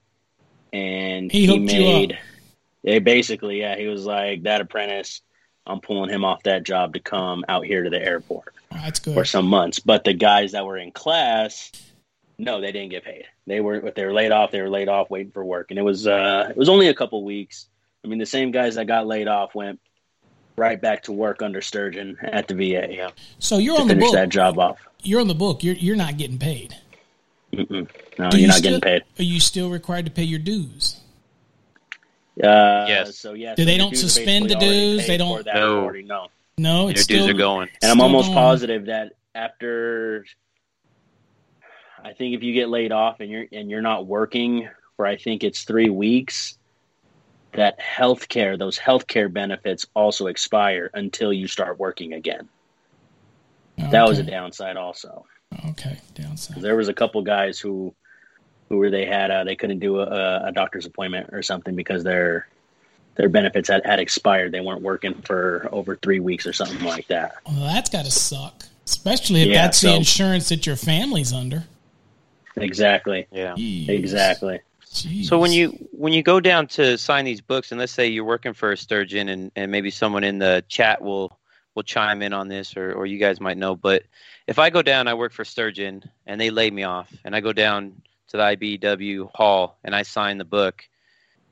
and he, he made. They basically, yeah, he was like that apprentice. I'm pulling him off that job to come out here to the airport. Oh, that's good for some months. But the guys that were in class, no, they didn't get paid. They were if they were laid off, they were laid off waiting for work, and it was uh, it was only a couple weeks. I mean, the same guys that got laid off went right back to work under Sturgeon at the VA. Yeah. So you're on the finish book. that job off. You're on the book. You're you're not getting paid. Mm-mm. No, Do you're you not still, getting paid. Are you still required to pay your dues? Uh, Yes. So yeah. Do so they don't dues suspend the dues? They don't- for that No. recording, no. No, Your it's dues still are going. And I'm almost going. positive that after, I think if you get laid off and you're and you're not working for, I think it's three weeks, that healthcare, those healthcare benefits also expire until you start working again. That was a downside also. Okay, downside. There was a couple guys who, who were they had uh, they couldn't do a, a doctor's appointment or something because their their benefits had, had expired. They weren't working for over three weeks or something like that. Well, that's got to suck, especially if Yeah, that's the insurance that your family's under. Exactly. Yeah. Jeez. Exactly. Jeez. So when you when you go down to sign these books, and let's say you're working for a sturgeon, and, and maybe someone in the chat will will chime in on this, or or you guys might know. But if I go down, I work for sturgeon, and they lay me off, and I go down to the IBEW hall and I sign the book.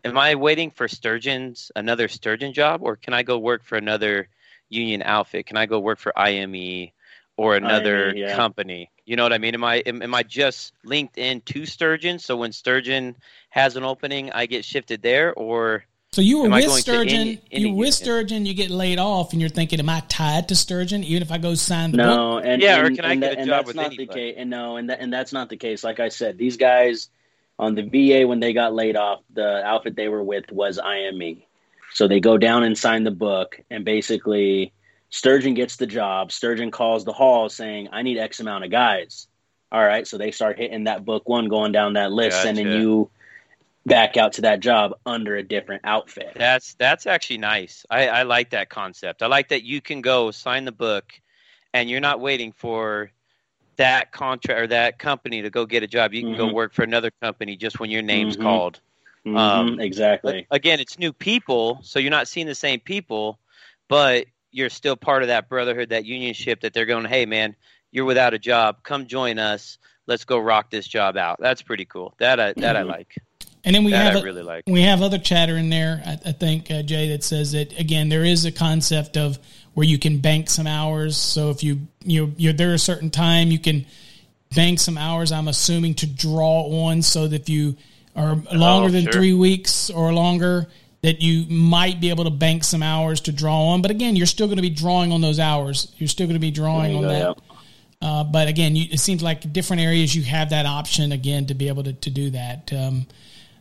Am I waiting for sturgeons another sturgeon job, or can I go work for another union outfit? Can I go work for IME or another IME, yeah. company? You know what I mean? Am I am, am I just linked in to Sturgeon? So when Sturgeon has an opening, I get shifted there, or So you were Am with Sturgeon. any- any you were with union? Sturgeon. You get laid off, and you're thinking, "Am I tied to Sturgeon? Even if I go sign the book?" No, and Yeah, or and, can I and get that- a job with not the anybody? case. And no, and that, and that's not the case. Like I said, these guys on the VA when they got laid off, the outfit they were with was IME. So they go down and sign the book, and basically Sturgeon gets the job. Sturgeon calls the hall saying, "I need X amount of guys." All right, so they start hitting that book one, going down that list, sending you back out to that job under a different outfit. that's that's actually nice. I, I like that concept. I like that you can go sign the book, and you're not waiting for that contract or that company to go get a job. You can go Mhm. work for another company just when your name's Mhm. called. Mhm, Um, exactly. Again, it's new people, so you're not seeing the same people, but you're still part of that brotherhood, that unionship that they're going, hey, man, you're without a job. Come join us. Let's go rock this job out. That's pretty cool. That I, that I Mhm. like. And then we that have I really like. we have other chatter in there. I, I think uh, Jay that says that again. There is a concept of where you can bank some hours. So if you you you're there a certain time, you can bank some hours. I'm assuming to draw on, so that if you are longer Oh, than sure. three weeks or longer, that you might be able to bank some hours to draw on. But again, you're still going to be drawing on those hours. You're still going to be drawing on that. Uh, but again, you, it seems like different areas you have that option again to be able to, to do that. Um,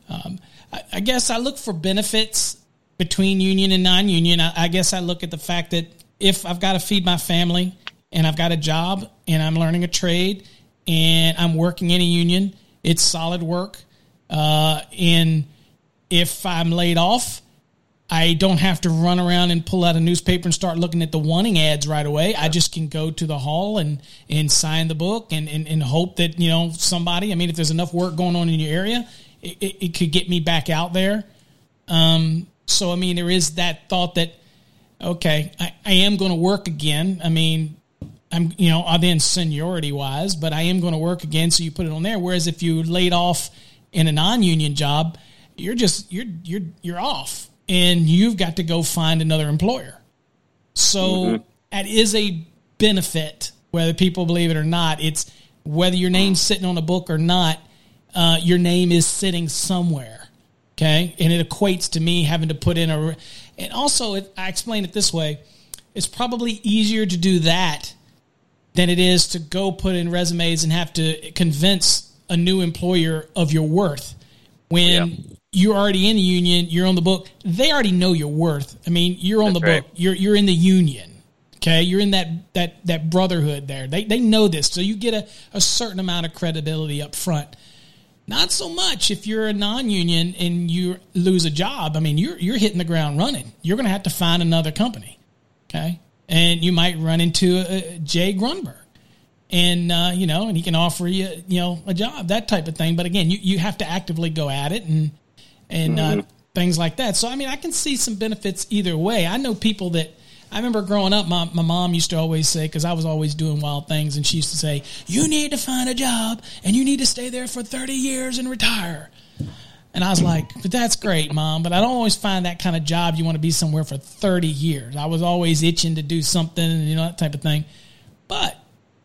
um, I, I guess I look for benefits between union and non-union. I, I guess I look at the fact that if I've got to feed my family and I've got a job and I'm learning a trade and I'm working in a union, it's solid work. Uh, and if I'm laid off, I don't have to run around and pull out a newspaper and start looking at the wanting ads right away. I just can go to the hall and, and sign the book and, and, and hope that, you know, somebody, I mean, if there's enough work going on in your area, it, it, it could get me back out there. Um, so, I mean, there is that thought that, okay, I, I am going to work again. I mean, I'm, you know, other than seniority wise, but I am going to work again. So you put it on there. Whereas if you laid off in a non-union job, you're just, you're, you're, you're off and you've got to go find another employer. So that is a benefit, whether people believe it or not. It's whether your name's sitting on a book or not, uh, your name is sitting somewhere. Okay. And it equates to me having to put in a, and also it, I explain it this way. It's probably easier to do that than it is to go put in resumes and have to convince a new employer of your worth. When Yeah. You're already in the union, you're on the book, they already know your worth. I mean, you're on That's the right. book. You're you're in the union. Okay, you're in that that that brotherhood there. They they know this, so you get a, a certain amount of credibility up front. Not so much if you're a non-union and you lose a job. I mean, you're you're hitting the ground running. You're going to have to find another company. Okay, and you might run into a Jay Grunberg, and uh, you know, and he can offer you you know a job, that type of thing. But again, you you have to actively go at it and and uh, things like that. So I mean, I can see some benefits either way. I know people that I remember growing up. My my mom used to always say because I was always doing wild things, and she used to say, "You need to find a job, and you need to stay there for thirty years and retire." And I was like, but that's great, mom. But I don't always find that kind of job. You want to be somewhere for 30 years. I was always itching to do something, you know, that type of thing. But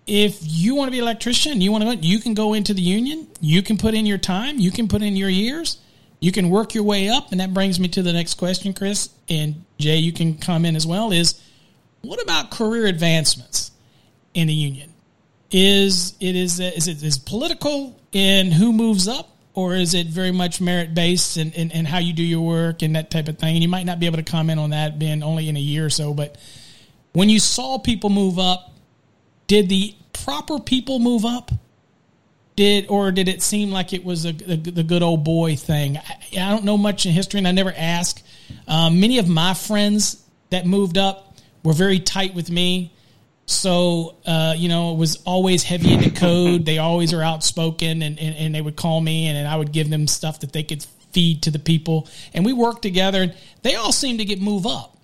if you want to be an electrician, you want to go, you can go into the union. You can put in your time. You can put in your years. You can work your way up. And that brings me to the next question, Chris. And Jay, you can come in as well. Is what about career advancements in the union? Is it is is it is political in who moves up or is it very much merit based and in, in, how you do your work and that type of thing? And you might not be able to comment on that being only in a year or so, but when you saw people move up, did the proper people move up? Did or did it seem like it was a, a the good old boy thing? I, I, don't know much in history, and I never asked. Um, many of my friends that moved up were very tight with me. So, uh, you know, it was always heavy into code. they always are outspoken and, and, and, they would call me and, and I would give them stuff that they could feed to the people. And we worked together and they all seemed to get move up.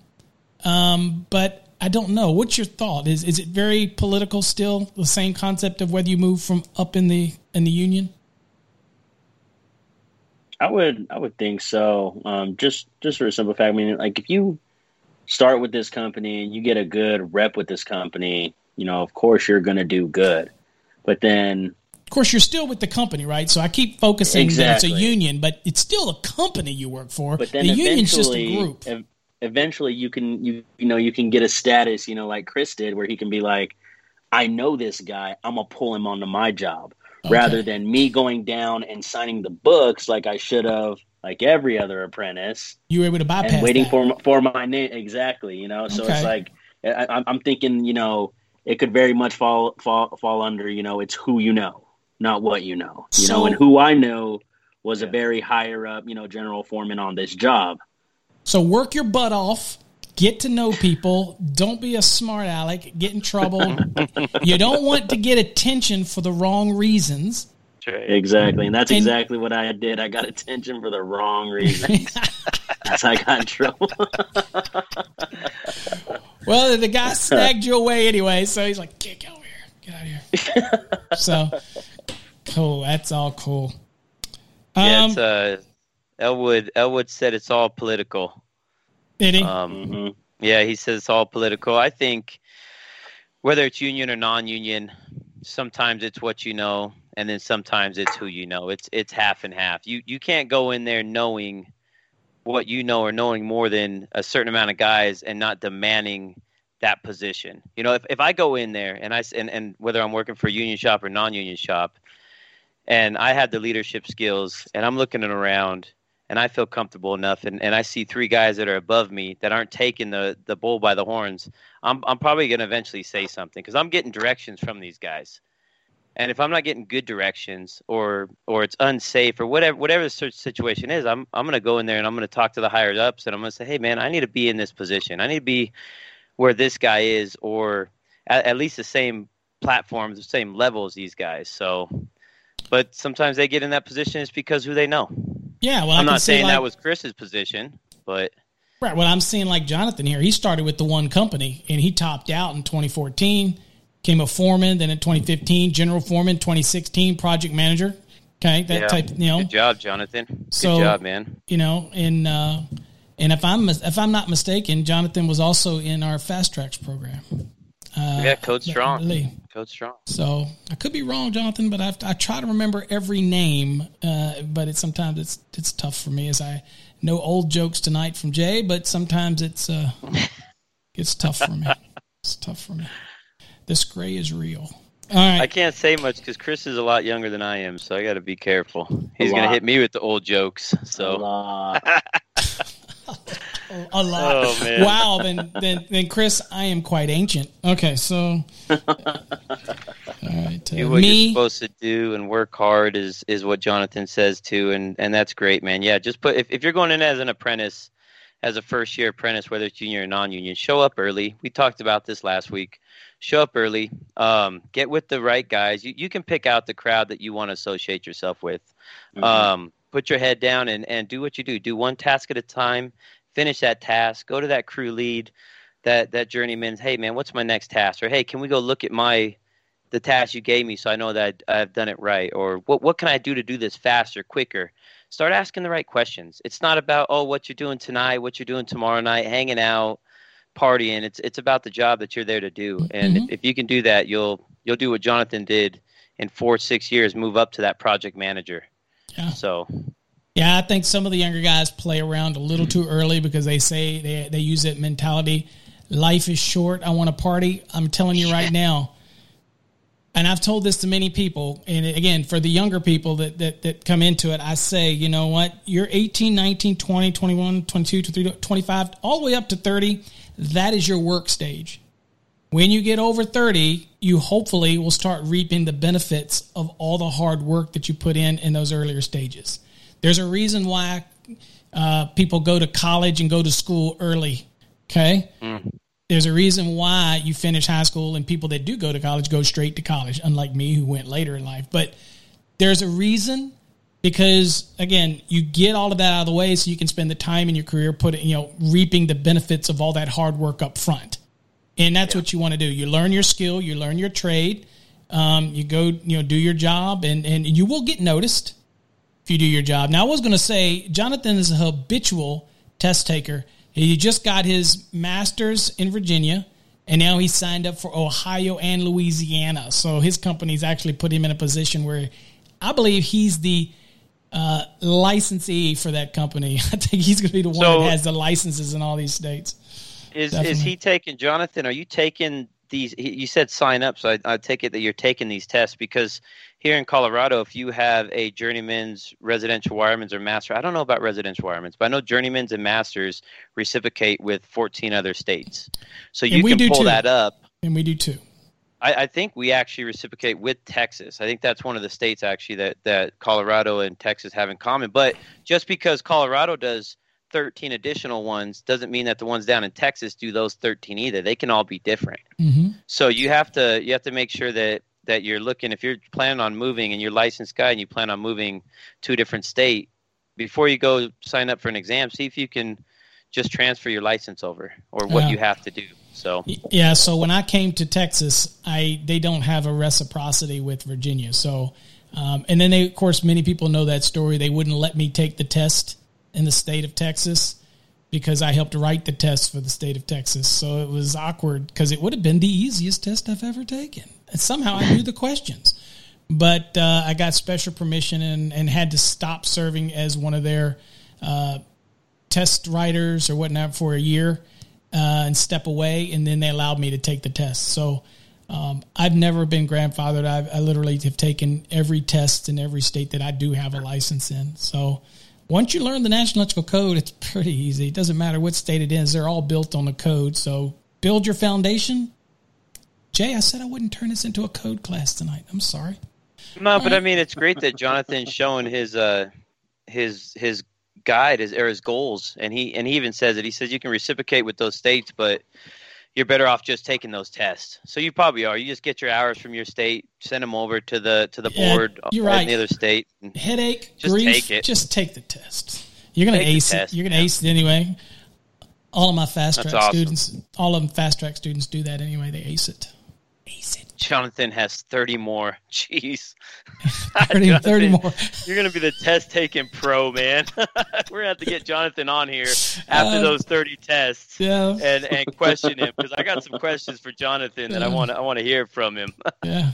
Um, but I don't know. What's your thought? Is, is it very political still? The same concept of whether you move from up in the, in the union? I would, I would think so. Um, just, just for a simple fact. I mean, like if you, start with this company and you get a good rep with this company, you know, of course you're going to do good. But then of course you're still with the company, right? So I keep focusing exactly. that it's a union, but it's still a company you work for. But then the union's just a group. eventually you can you you know you can get a status, you know, like Chris did where he can be like I know this guy, I'm going to pull him onto my job. Okay. Rather than me going down and signing the books like I should have like every other apprentice. You were able to bypass and waiting that. for for my name exactly. You know, so okay. it's like I, I'm thinking, you know, it could very much fall fall fall under, you know, it's who you know, not what you know. You so, know, and who I know was yeah. a very higher up, you know, general foreman on this job. So work your butt off. Get to know people. Don't be a smart aleck. Get in trouble. you don't want to get attention for the wrong reasons. Exactly, and that's and, exactly what I did. I got attention for the wrong reasons. As I got in trouble. well, the guy snagged you away anyway, so he's like, "Get over here, get out of here." so cool. That's all cool. Um, yeah, it's, uh, Elwood. Elwood said it's all political. Did he? Um, mm-hmm. Yeah, he says it's all political. I think whether it's union or non-union, sometimes it's what you know and then sometimes it's who you know. It's it's half and half. You you can't go in there knowing what you know or knowing more than a certain amount of guys and not demanding that position. You know, if, if I go in there and I and, and whether I'm working for union shop or non-union shop, and I have the leadership skills and I'm looking around and I feel comfortable enough and, and I see three guys that are above me that aren't taking the, the bull by the horns, I'm I'm probably gonna eventually say something because I'm getting directions from these guys. And if I'm not getting good directions or or it's unsafe or whatever whatever the situation is, I'm I'm going to go in there and I'm going to talk to the higher ups and I'm going to say, "Hey man, I need to be in this position. I need to be where this guy is or at, at least the same platform, the same level as these guys." So but sometimes they get in that position it's because who they know. Yeah, well, I'm not saying like, that was Chris's position, but Right. Well, I'm seeing like Jonathan here. He started with the one company and he topped out in 2014 Came a foreman, then in 2015, general foreman, 2016, project manager. Okay, that yeah. type. You know, good job, Jonathan. Good so, job, man. You know, and uh, and if I'm if I'm not mistaken, Jonathan was also in our fast tracks program. Uh, yeah, Code Strong. Code Strong. So I could be wrong, Jonathan, but I've, I try to remember every name. Uh, but it's sometimes it's it's tough for me as I know old jokes tonight from Jay, but sometimes it's uh, it's tough for me. It's tough for me. This gray is real. All right. I can't say much because Chris is a lot younger than I am, so I got to be careful. He's going to hit me with the old jokes. So. A lot. a lot. Oh, wow. Then, then, then, Chris, I am quite ancient. Okay, so. all right. Uh, do what me, you're supposed to do and work hard is is what Jonathan says too, and and that's great, man. Yeah, just put if if you're going in as an apprentice, as a first year apprentice, whether it's junior or non union, show up early. We talked about this last week show up early, um, get with the right guys. You, you can pick out the crowd that you want to associate yourself with. Mm-hmm. Um, put your head down and, and do what you do. Do one task at a time. Finish that task. Go to that crew lead, that that journeyman. Hey man, what's my next task? Or hey, can we go look at my the task you gave me so I know that I've done it right? Or what what can I do to do this faster, quicker? Start asking the right questions. It's not about oh what you're doing tonight, what you're doing tomorrow night, hanging out, partying. It's it's about the job that you're there to do. And mm-hmm. if, if you can do that, you'll you'll do what Jonathan did in four six years, move up to that project manager. Yeah. So yeah, I think some of the younger guys play around a little too early because they say they they use that mentality. Life is short. I want to party. I'm telling you right now, and I've told this to many people, and again, for the younger people that, that, that come into it, I say, you know what? You're 18, 19, 20, 21, 22, 23, 25, all the way up to 30. That is your work stage. When you get over 30, you hopefully will start reaping the benefits of all the hard work that you put in in those earlier stages. There's a reason why uh, people go to college and go to school early. Okay. Mm there's a reason why you finish high school and people that do go to college go straight to college, unlike me who went later in life. But there's a reason because again, you get all of that out of the way so you can spend the time in your career putting, you know, reaping the benefits of all that hard work up front. And that's yeah. what you want to do. You learn your skill, you learn your trade, um, you go, you know, do your job and, and you will get noticed if you do your job. Now I was going to say, Jonathan is a habitual test taker he just got his master's in Virginia, and now he's signed up for Ohio and Louisiana. So his company's actually put him in a position where I believe he's the uh, licensee for that company. I think he's going to be the one so that has the licenses in all these states. Is is he taking Jonathan? Are you taking these? You said sign up, so I, I take it that you're taking these tests because here in Colorado, if you have a journeyman's, residential wireman's, or master, I don't know about residential wireman's, but I know journeyman's and masters reciprocate with 14 other states. So you can pull too. that up. And we do too. I, I, think we actually reciprocate with Texas. I think that's one of the states actually that, that Colorado and Texas have in common. But just because Colorado does 13 additional ones doesn't mean that the ones down in Texas do those 13 either. They can all be different. Mm-hmm. So you have to you have to make sure that that you're looking if you're planning on moving and you're licensed guy and you plan on moving to a different state before you go sign up for an exam see if you can just transfer your license over or what you have to do so yeah so when i came to texas i they don't have a reciprocity with virginia so um, and then they of course many people know that story they wouldn't let me take the test in the state of texas because I helped write the test for the state of Texas. So it was awkward because it would have been the easiest test I've ever taken. And somehow I knew the questions. But uh, I got special permission and, and had to stop serving as one of their uh, test writers or whatnot for a year uh, and step away. And then they allowed me to take the test. So um, I've never been grandfathered. I've, I literally have taken every test in every state that I do have a license in. So once you learn the National Electrical Code, it's pretty easy. It doesn't matter what state it is; they're all built on the code. So build your foundation. Jay, I said I wouldn't turn this into a code class tonight. I'm sorry. No, but I mean, it's great that Jonathan's showing his uh, his his guide his or his goals, and he and he even says it. He says you can reciprocate with those states, but you're better off just taking those tests. So you probably are. You just get your hours from your state, send them over to the to the yeah, board you're right. in the other state. Headache, just grief, take it. Just take the test. You're gonna take ace it. You're gonna yeah. ace it anyway. All of my fast track awesome. students, all of them fast track students do that anyway. They ace it. Ace it. Jonathan has 30 more. Jeez. 30, 30 more. You're going to be the test taking pro, man. We're going to have to get Jonathan on here after uh, those 30 tests yeah. and, and question him because I got some questions for Jonathan that I want to I want to hear from him. yeah.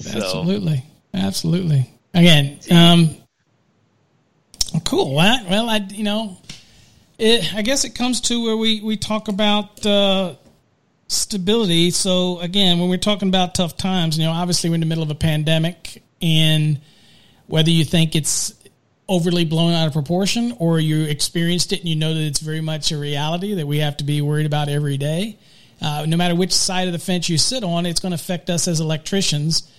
So. Absolutely. Absolutely. Again, um, cool. Well, well, I, you know, it, I guess it comes to where we, we talk about, uh, stability. So again, when we're talking about tough times, you know, obviously we're in the middle of a pandemic, and whether you think it's overly blown out of proportion or you experienced it and you know that it's very much a reality that we have to be worried about every day. Uh, no matter which side of the fence you sit on, it's going to affect us as electricians.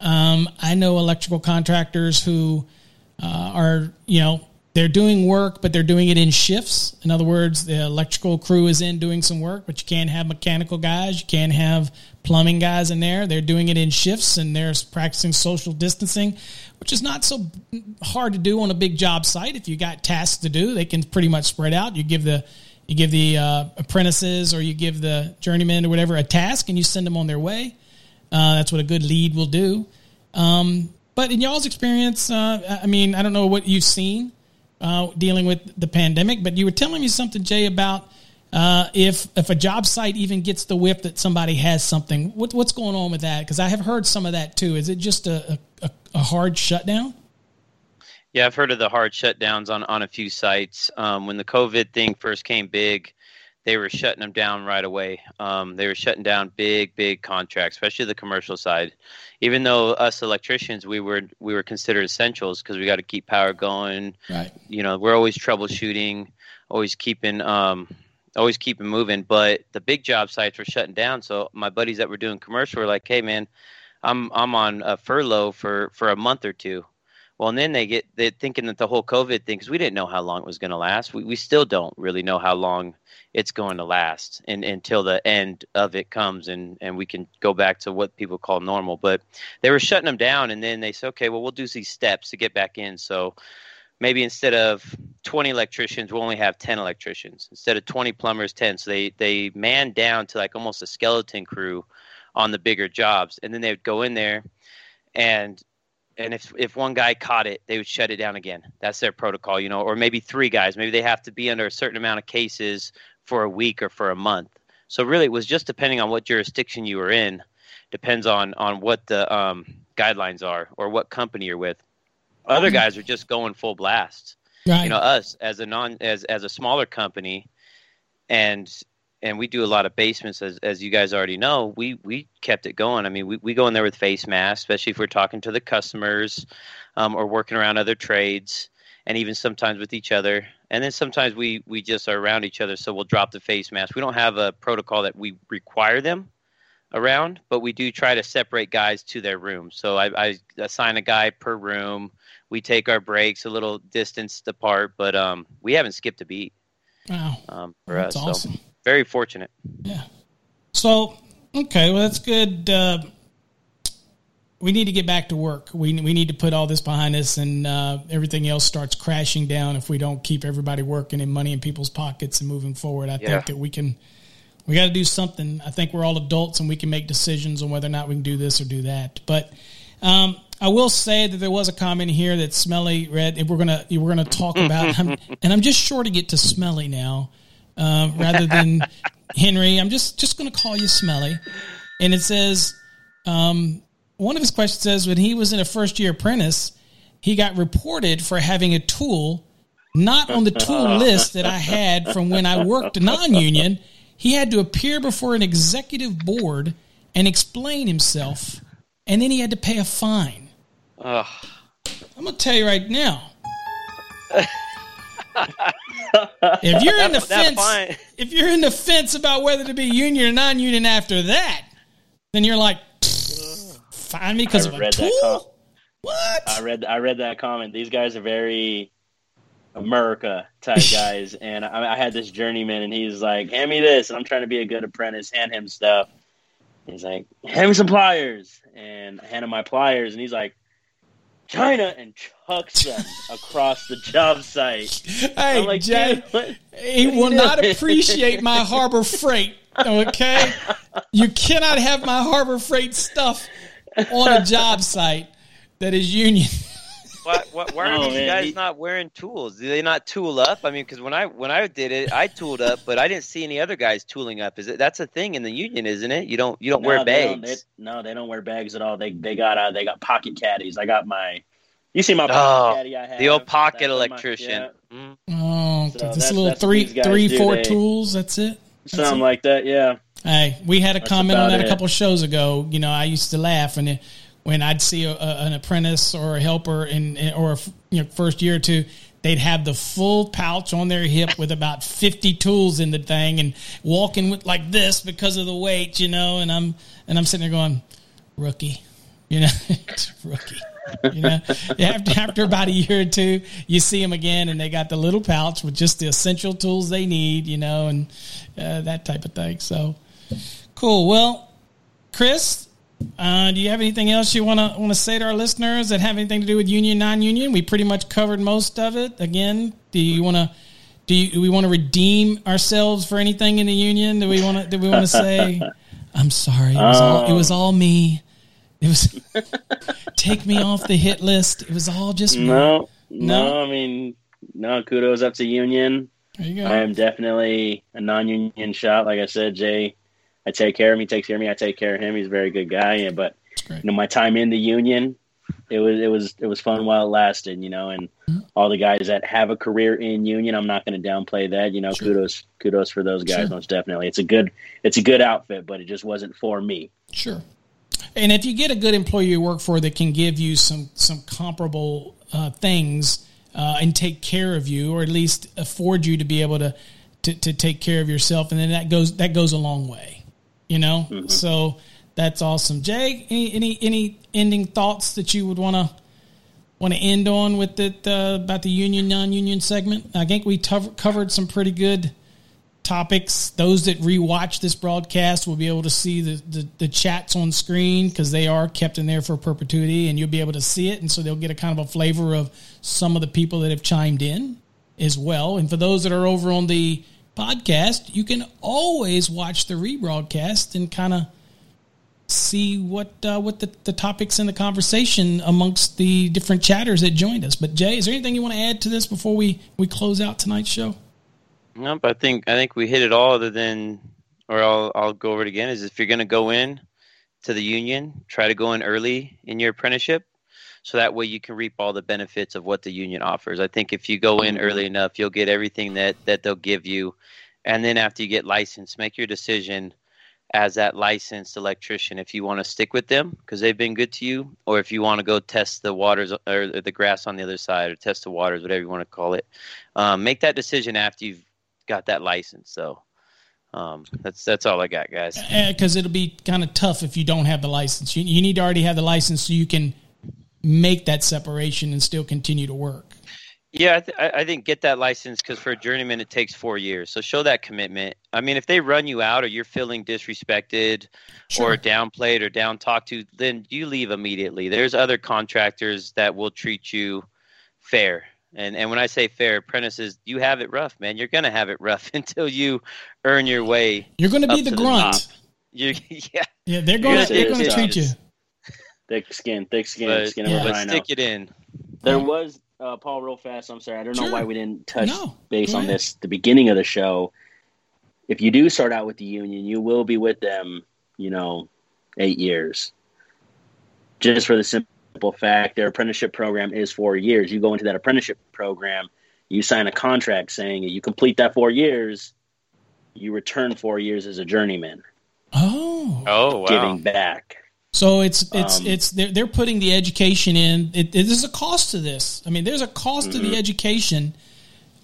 Um, I know electrical contractors who uh, are, you know, they're doing work, but they're doing it in shifts. In other words, the electrical crew is in doing some work, but you can't have mechanical guys, you can't have plumbing guys in there. They're doing it in shifts and they're practicing social distancing, which is not so hard to do on a big job site. If you got tasks to do, they can pretty much spread out. You give the you give the uh, apprentices or you give the journeymen or whatever a task and you send them on their way. Uh, that's what a good lead will do. Um, but in y'all's experience, uh, I mean, I don't know what you've seen uh, dealing with the pandemic, but you were telling me something, Jay, about uh, if if a job site even gets the whiff that somebody has something. What, what's going on with that? Because I have heard some of that too. Is it just a, a, a, hard shutdown? Yeah, I've heard of the hard shutdowns on on a few sites. Um, when the COVID thing first came big, they were shutting them down right away. Um, they were shutting down big, big contracts, especially the commercial side. Even though us electricians, we were we were considered essentials because we got to keep power going. Right. You know, we're always troubleshooting, always keeping um, always keeping moving. But the big job sites were shutting down. So my buddies that were doing commercial were like, "Hey, man, I'm I'm on a furlough for for a month or two. Well, and then they get they're thinking that the whole COVID thing, because we didn't know how long it was going to last. We we still don't really know how long it's going to last, and until the end of it comes, and and we can go back to what people call normal. But they were shutting them down, and then they said, okay, well, we'll do these steps to get back in. So maybe instead of 20 electricians, we'll only have 10 electricians. Instead of 20 plumbers, 10. So they they man down to like almost a skeleton crew on the bigger jobs, and then they would go in there and and if if one guy caught it, they would shut it down again. That's their protocol, you know, or maybe three guys. Maybe they have to be under a certain amount of cases for a week or for a month. So really, it was just depending on what jurisdiction you were in. Depends on on what the um, guidelines are or what company you're with. Other guys are just going full blast. Right. You know, us as a non as as a smaller company, and and we do a lot of basements as as you guys already know we we kept it going. I mean we, we go in there with face masks especially if we're talking to the customers um, or working around other trades and even sometimes with each other. And then sometimes we we just are around each other so we'll drop the face mask. We don't have a protocol that we require them around but we do try to separate guys to their room. So i, I assign a guy per room. We take our breaks a little distance apart but um, we haven't skipped a beat wow. um, for that's us, awesome. so very fortunate. Yeah. So okay, well that's good. Uh, we need to get back to work. We we need to put all this behind us, and uh, everything else starts crashing down if we don't keep everybody working and money in people's pockets and moving forward. I yeah. think that we can. We got to do something. I think we're all adults and we can make decisions on whether or not we can do this or do that. But um, I will say that there was a comment here that Smelly read, and we're gonna we're gonna talk about. and I'm just sure to get to Smelly now uh, rather than Henry. I'm just just going to call you Smelly. And it says, um, one of his questions says, when he was in a first year apprentice, he got reported for having a tool not on the tool list that I had from when I worked non union. He had to appear before an executive board and explain himself, and then he had to pay a fine. Ugh. I'm going to tell you right now. if you're in the fence, if you're in the fence about whether to be union or non-union after that, then you're like, find me because of a tool. Com- what? I read. I read that comment. These guys are very America type guys, and I, I, had this journeyman, and he's like, "Hand me this," and I'm trying to be a good apprentice. Hand him stuff. He's like, "Hand me some pliers," and I hand him my pliers, and he's like, China and chucks them across the job site. Hey, like, Jay, he will not appreciate my Harbor Freight. Okay, you cannot have my Harbor Freight stuff on a job site that is union. Why, why, why are oh, these man. guys not wearing tools? Do they not tool up? I mean, because when I when I did it, I tooled up, but I didn't see any other guys tooling up. Is it that's a thing in the union, isn't it? You don't you don't no, wear bags. They don't, they, no, they don't wear bags at all. They they got uh, they got pocket caddies. I got my. You see my pocket oh, caddy I have. The old pocket electrician. My, yeah. mm. Oh, so this little three three four they, tools. That's it. That's something it? like that. Yeah. Hey, we had a that's comment on that it. a couple shows ago. You know, I used to laugh and. It, when I'd see a, a, an apprentice or a helper in, in or a, you know first year or two, they'd have the full pouch on their hip with about 50 tools in the thing and walking with like this because of the weight, you know, and I'm and I'm sitting there going, rookie, you know, rookie. You know, after after about a year or two, you see them again, and they got the little pouch with just the essential tools they need, you know, and uh, that type of thing. So, cool. Well, Chris, uh, do you have anything else you want to want to say to our listeners that have anything to do with union non-union? We pretty much covered most of it. Again, do you want to do, you, do we want to redeem ourselves for anything in the union? Do we want to do we want to say? I'm sorry. It was, all, it was all me. It was take me off the hit list. It was all just me. No, no, no. I mean, no. Kudos up to Union. There you go. I am definitely a non-union shop. Like I said, Jay, I take care of him. He takes care of me. I take care of him. He's a very good guy. Yeah, but you know, my time in the union, it was it was it was fun while it lasted. You know, and mm-hmm. all the guys that have a career in union, I'm not going to downplay that. You know, sure. kudos kudos for those guys. Sure. Most definitely, it's a good it's a good outfit, but it just wasn't for me. Sure. And if you get a good employer you work for that can give you some some comparable uh, things uh, and take care of you, or at least afford you to be able to, to, to take care of yourself, and then that goes that goes a long way, you know. Mm-hmm. So that's awesome, Jay. Any any any ending thoughts that you would want to want to end on with it uh, about the union non-union segment? I think we covered some pretty good topics. Those that rewatch this broadcast will be able to see the, the, the chats on screen because they are kept in there for perpetuity and you'll be able to see it. And so they'll get a kind of a flavor of some of the people that have chimed in as well. And for those that are over on the podcast, you can always watch the rebroadcast and kind of see what uh, what the, the topics in the conversation amongst the different chatters that joined us. But Jay, is there anything you want to add to this before we, we close out tonight's show? Nope. I think I think we hit it all. Other than, or I'll I'll go over it again. Is if you're going to go in to the union, try to go in early in your apprenticeship, so that way you can reap all the benefits of what the union offers. I think if you go in early enough, you'll get everything that that they'll give you, and then after you get licensed, make your decision as that licensed electrician if you want to stick with them because they've been good to you, or if you want to go test the waters or the grass on the other side, or test the waters, whatever you want to call it. Um, make that decision after you've got that license. So um, that's that's all I got, guys. Because it'll be kind of tough if you don't have the license. You, you need to already have the license so you can make that separation and still continue to work. Yeah, I, th- I think get that license because for a journeyman it takes four years. So show that commitment. I mean, if they run you out or you're feeling disrespected sure. or downplayed or down talked to, then you leave immediately. There's other contractors that will treat you fair. And and when I say fair, apprentices, you have it rough, man. You're gonna have it rough until you earn your way. You're gonna be the grunt. The yeah, yeah. They're gonna they're gonna treat you. Thick skin, thick skin, but, skin yeah. but stick it in. There was uh, Paul, real fast. I'm sorry, I don't sure. know why we didn't touch no. base on this the beginning of the show. If you do start out with the union, you will be with them, you know, eight years. Just for the simple simple fact their apprenticeship program is four years. You go into that apprenticeship program, you sign a contract saying you complete that four years, you return four years as a journeyman. Oh, oh, wow. giving back. So it's it's um, it's they're, they're putting the education in. It, it, there's a cost to this. I mean, there's a cost mm-hmm. to the mm-hmm. education.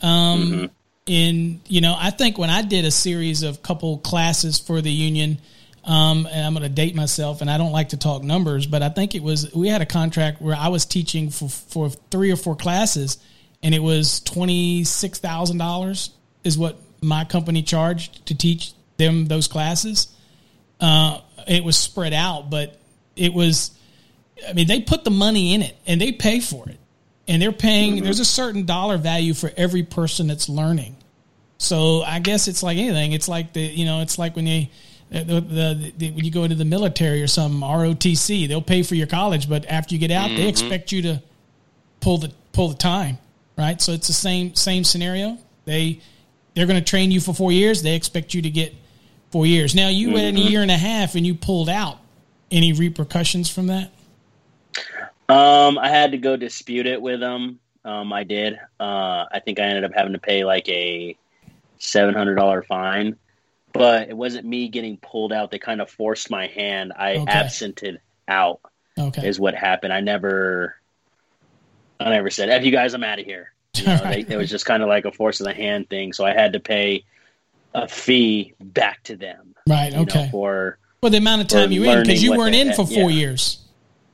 Um, mm-hmm. in you know, I think when I did a series of couple classes for the union, um, and I'm going to date myself, and I don't like to talk numbers, but I think it was we had a contract where I was teaching for for three or four classes, and it was twenty six thousand dollars is what my company charged to teach them those classes. Uh, it was spread out, but it was. I mean, they put the money in it, and they pay for it, and they're paying. Mm-hmm. There's a certain dollar value for every person that's learning. So I guess it's like anything. It's like the you know, it's like when they the, the, the, when you go into the military or some ROTC, they'll pay for your college, but after you get out, mm-hmm. they expect you to pull the pull the time, right? So it's the same same scenario. They they're going to train you for four years. They expect you to get four years. Now you mm-hmm. went in a year and a half and you pulled out. Any repercussions from that? Um, I had to go dispute it with them. Um, I did. Uh, I think I ended up having to pay like a seven hundred dollar fine but it wasn't me getting pulled out. They kind of forced my hand. I okay. absented out. Okay. Is what happened. I never, I never said, "F you guys, I'm out of here." You know, right. they, it was just kind of like a force of the hand thing. So I had to pay a fee back to them. Right. Okay. Know, for well, the amount of time you in because you weren't in for four yeah. years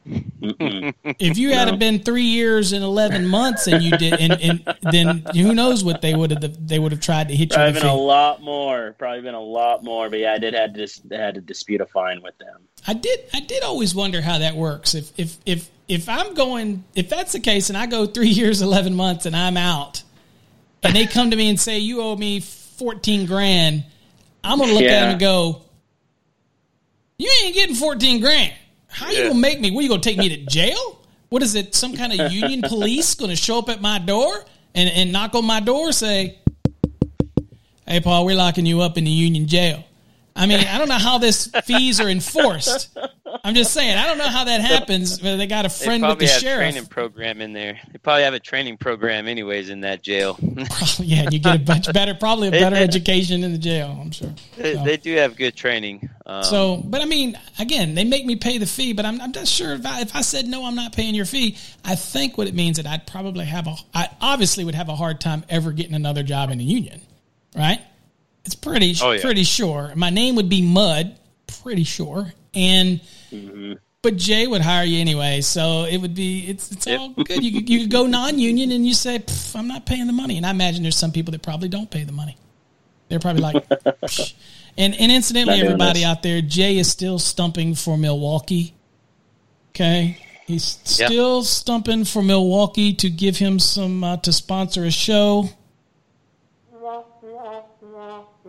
if you had no. been three years and eleven months, and you did, and, and then who knows what they would have they would have tried to hit you. Probably you. Been a lot more. Probably been a lot more. But yeah, I did had to had to dispute a fine with them. I did. I did always wonder how that works. If if if if I'm going, if that's the case, and I go three years, eleven months, and I'm out, and they come to me and say you owe me fourteen grand, I'm gonna look yeah. at them and go, You ain't getting 14 grand. How yeah. you gonna make me? What you gonna take me to jail? What is it? Some kind of union police gonna show up at my door and, and knock on my door, say, "Hey, Paul, we're locking you up in the union jail." I mean, I don't know how this fees are enforced. I'm just saying, I don't know how that happens. But they got a friend with the have sheriff. Training program in there. They probably have a training program, anyways, in that jail. yeah, you get a bunch better, probably a better education in the jail. I'm sure. They, so. they do have good training. Um, so, but I mean, again, they make me pay the fee, but I'm, I'm not sure if I, if I said no, I'm not paying your fee. I think what it means that I'd probably have a, I obviously would have a hard time ever getting another job in the union, right? It's pretty oh, yeah. pretty sure. My name would be Mud, pretty sure. And mm-hmm. but Jay would hire you anyway, so it would be it's it's yep. all good. You could, you could go non-union and you say I'm not paying the money. And I imagine there's some people that probably don't pay the money. They're probably like, and and incidentally, everybody out there, Jay is still stumping for Milwaukee. Okay, he's still yep. stumping for Milwaukee to give him some uh, to sponsor a show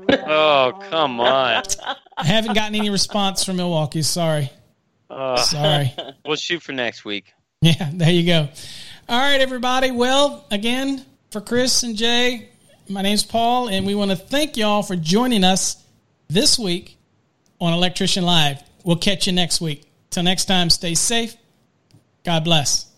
oh, come on. I haven't gotten any response from Milwaukee. Sorry. Uh, Sorry. We'll shoot for next week. Yeah, there you go. All right, everybody. Well, again, for Chris and Jay, my name's Paul, and we want to thank y'all for joining us this week on Electrician Live. We'll catch you next week. Till next time, stay safe. God bless.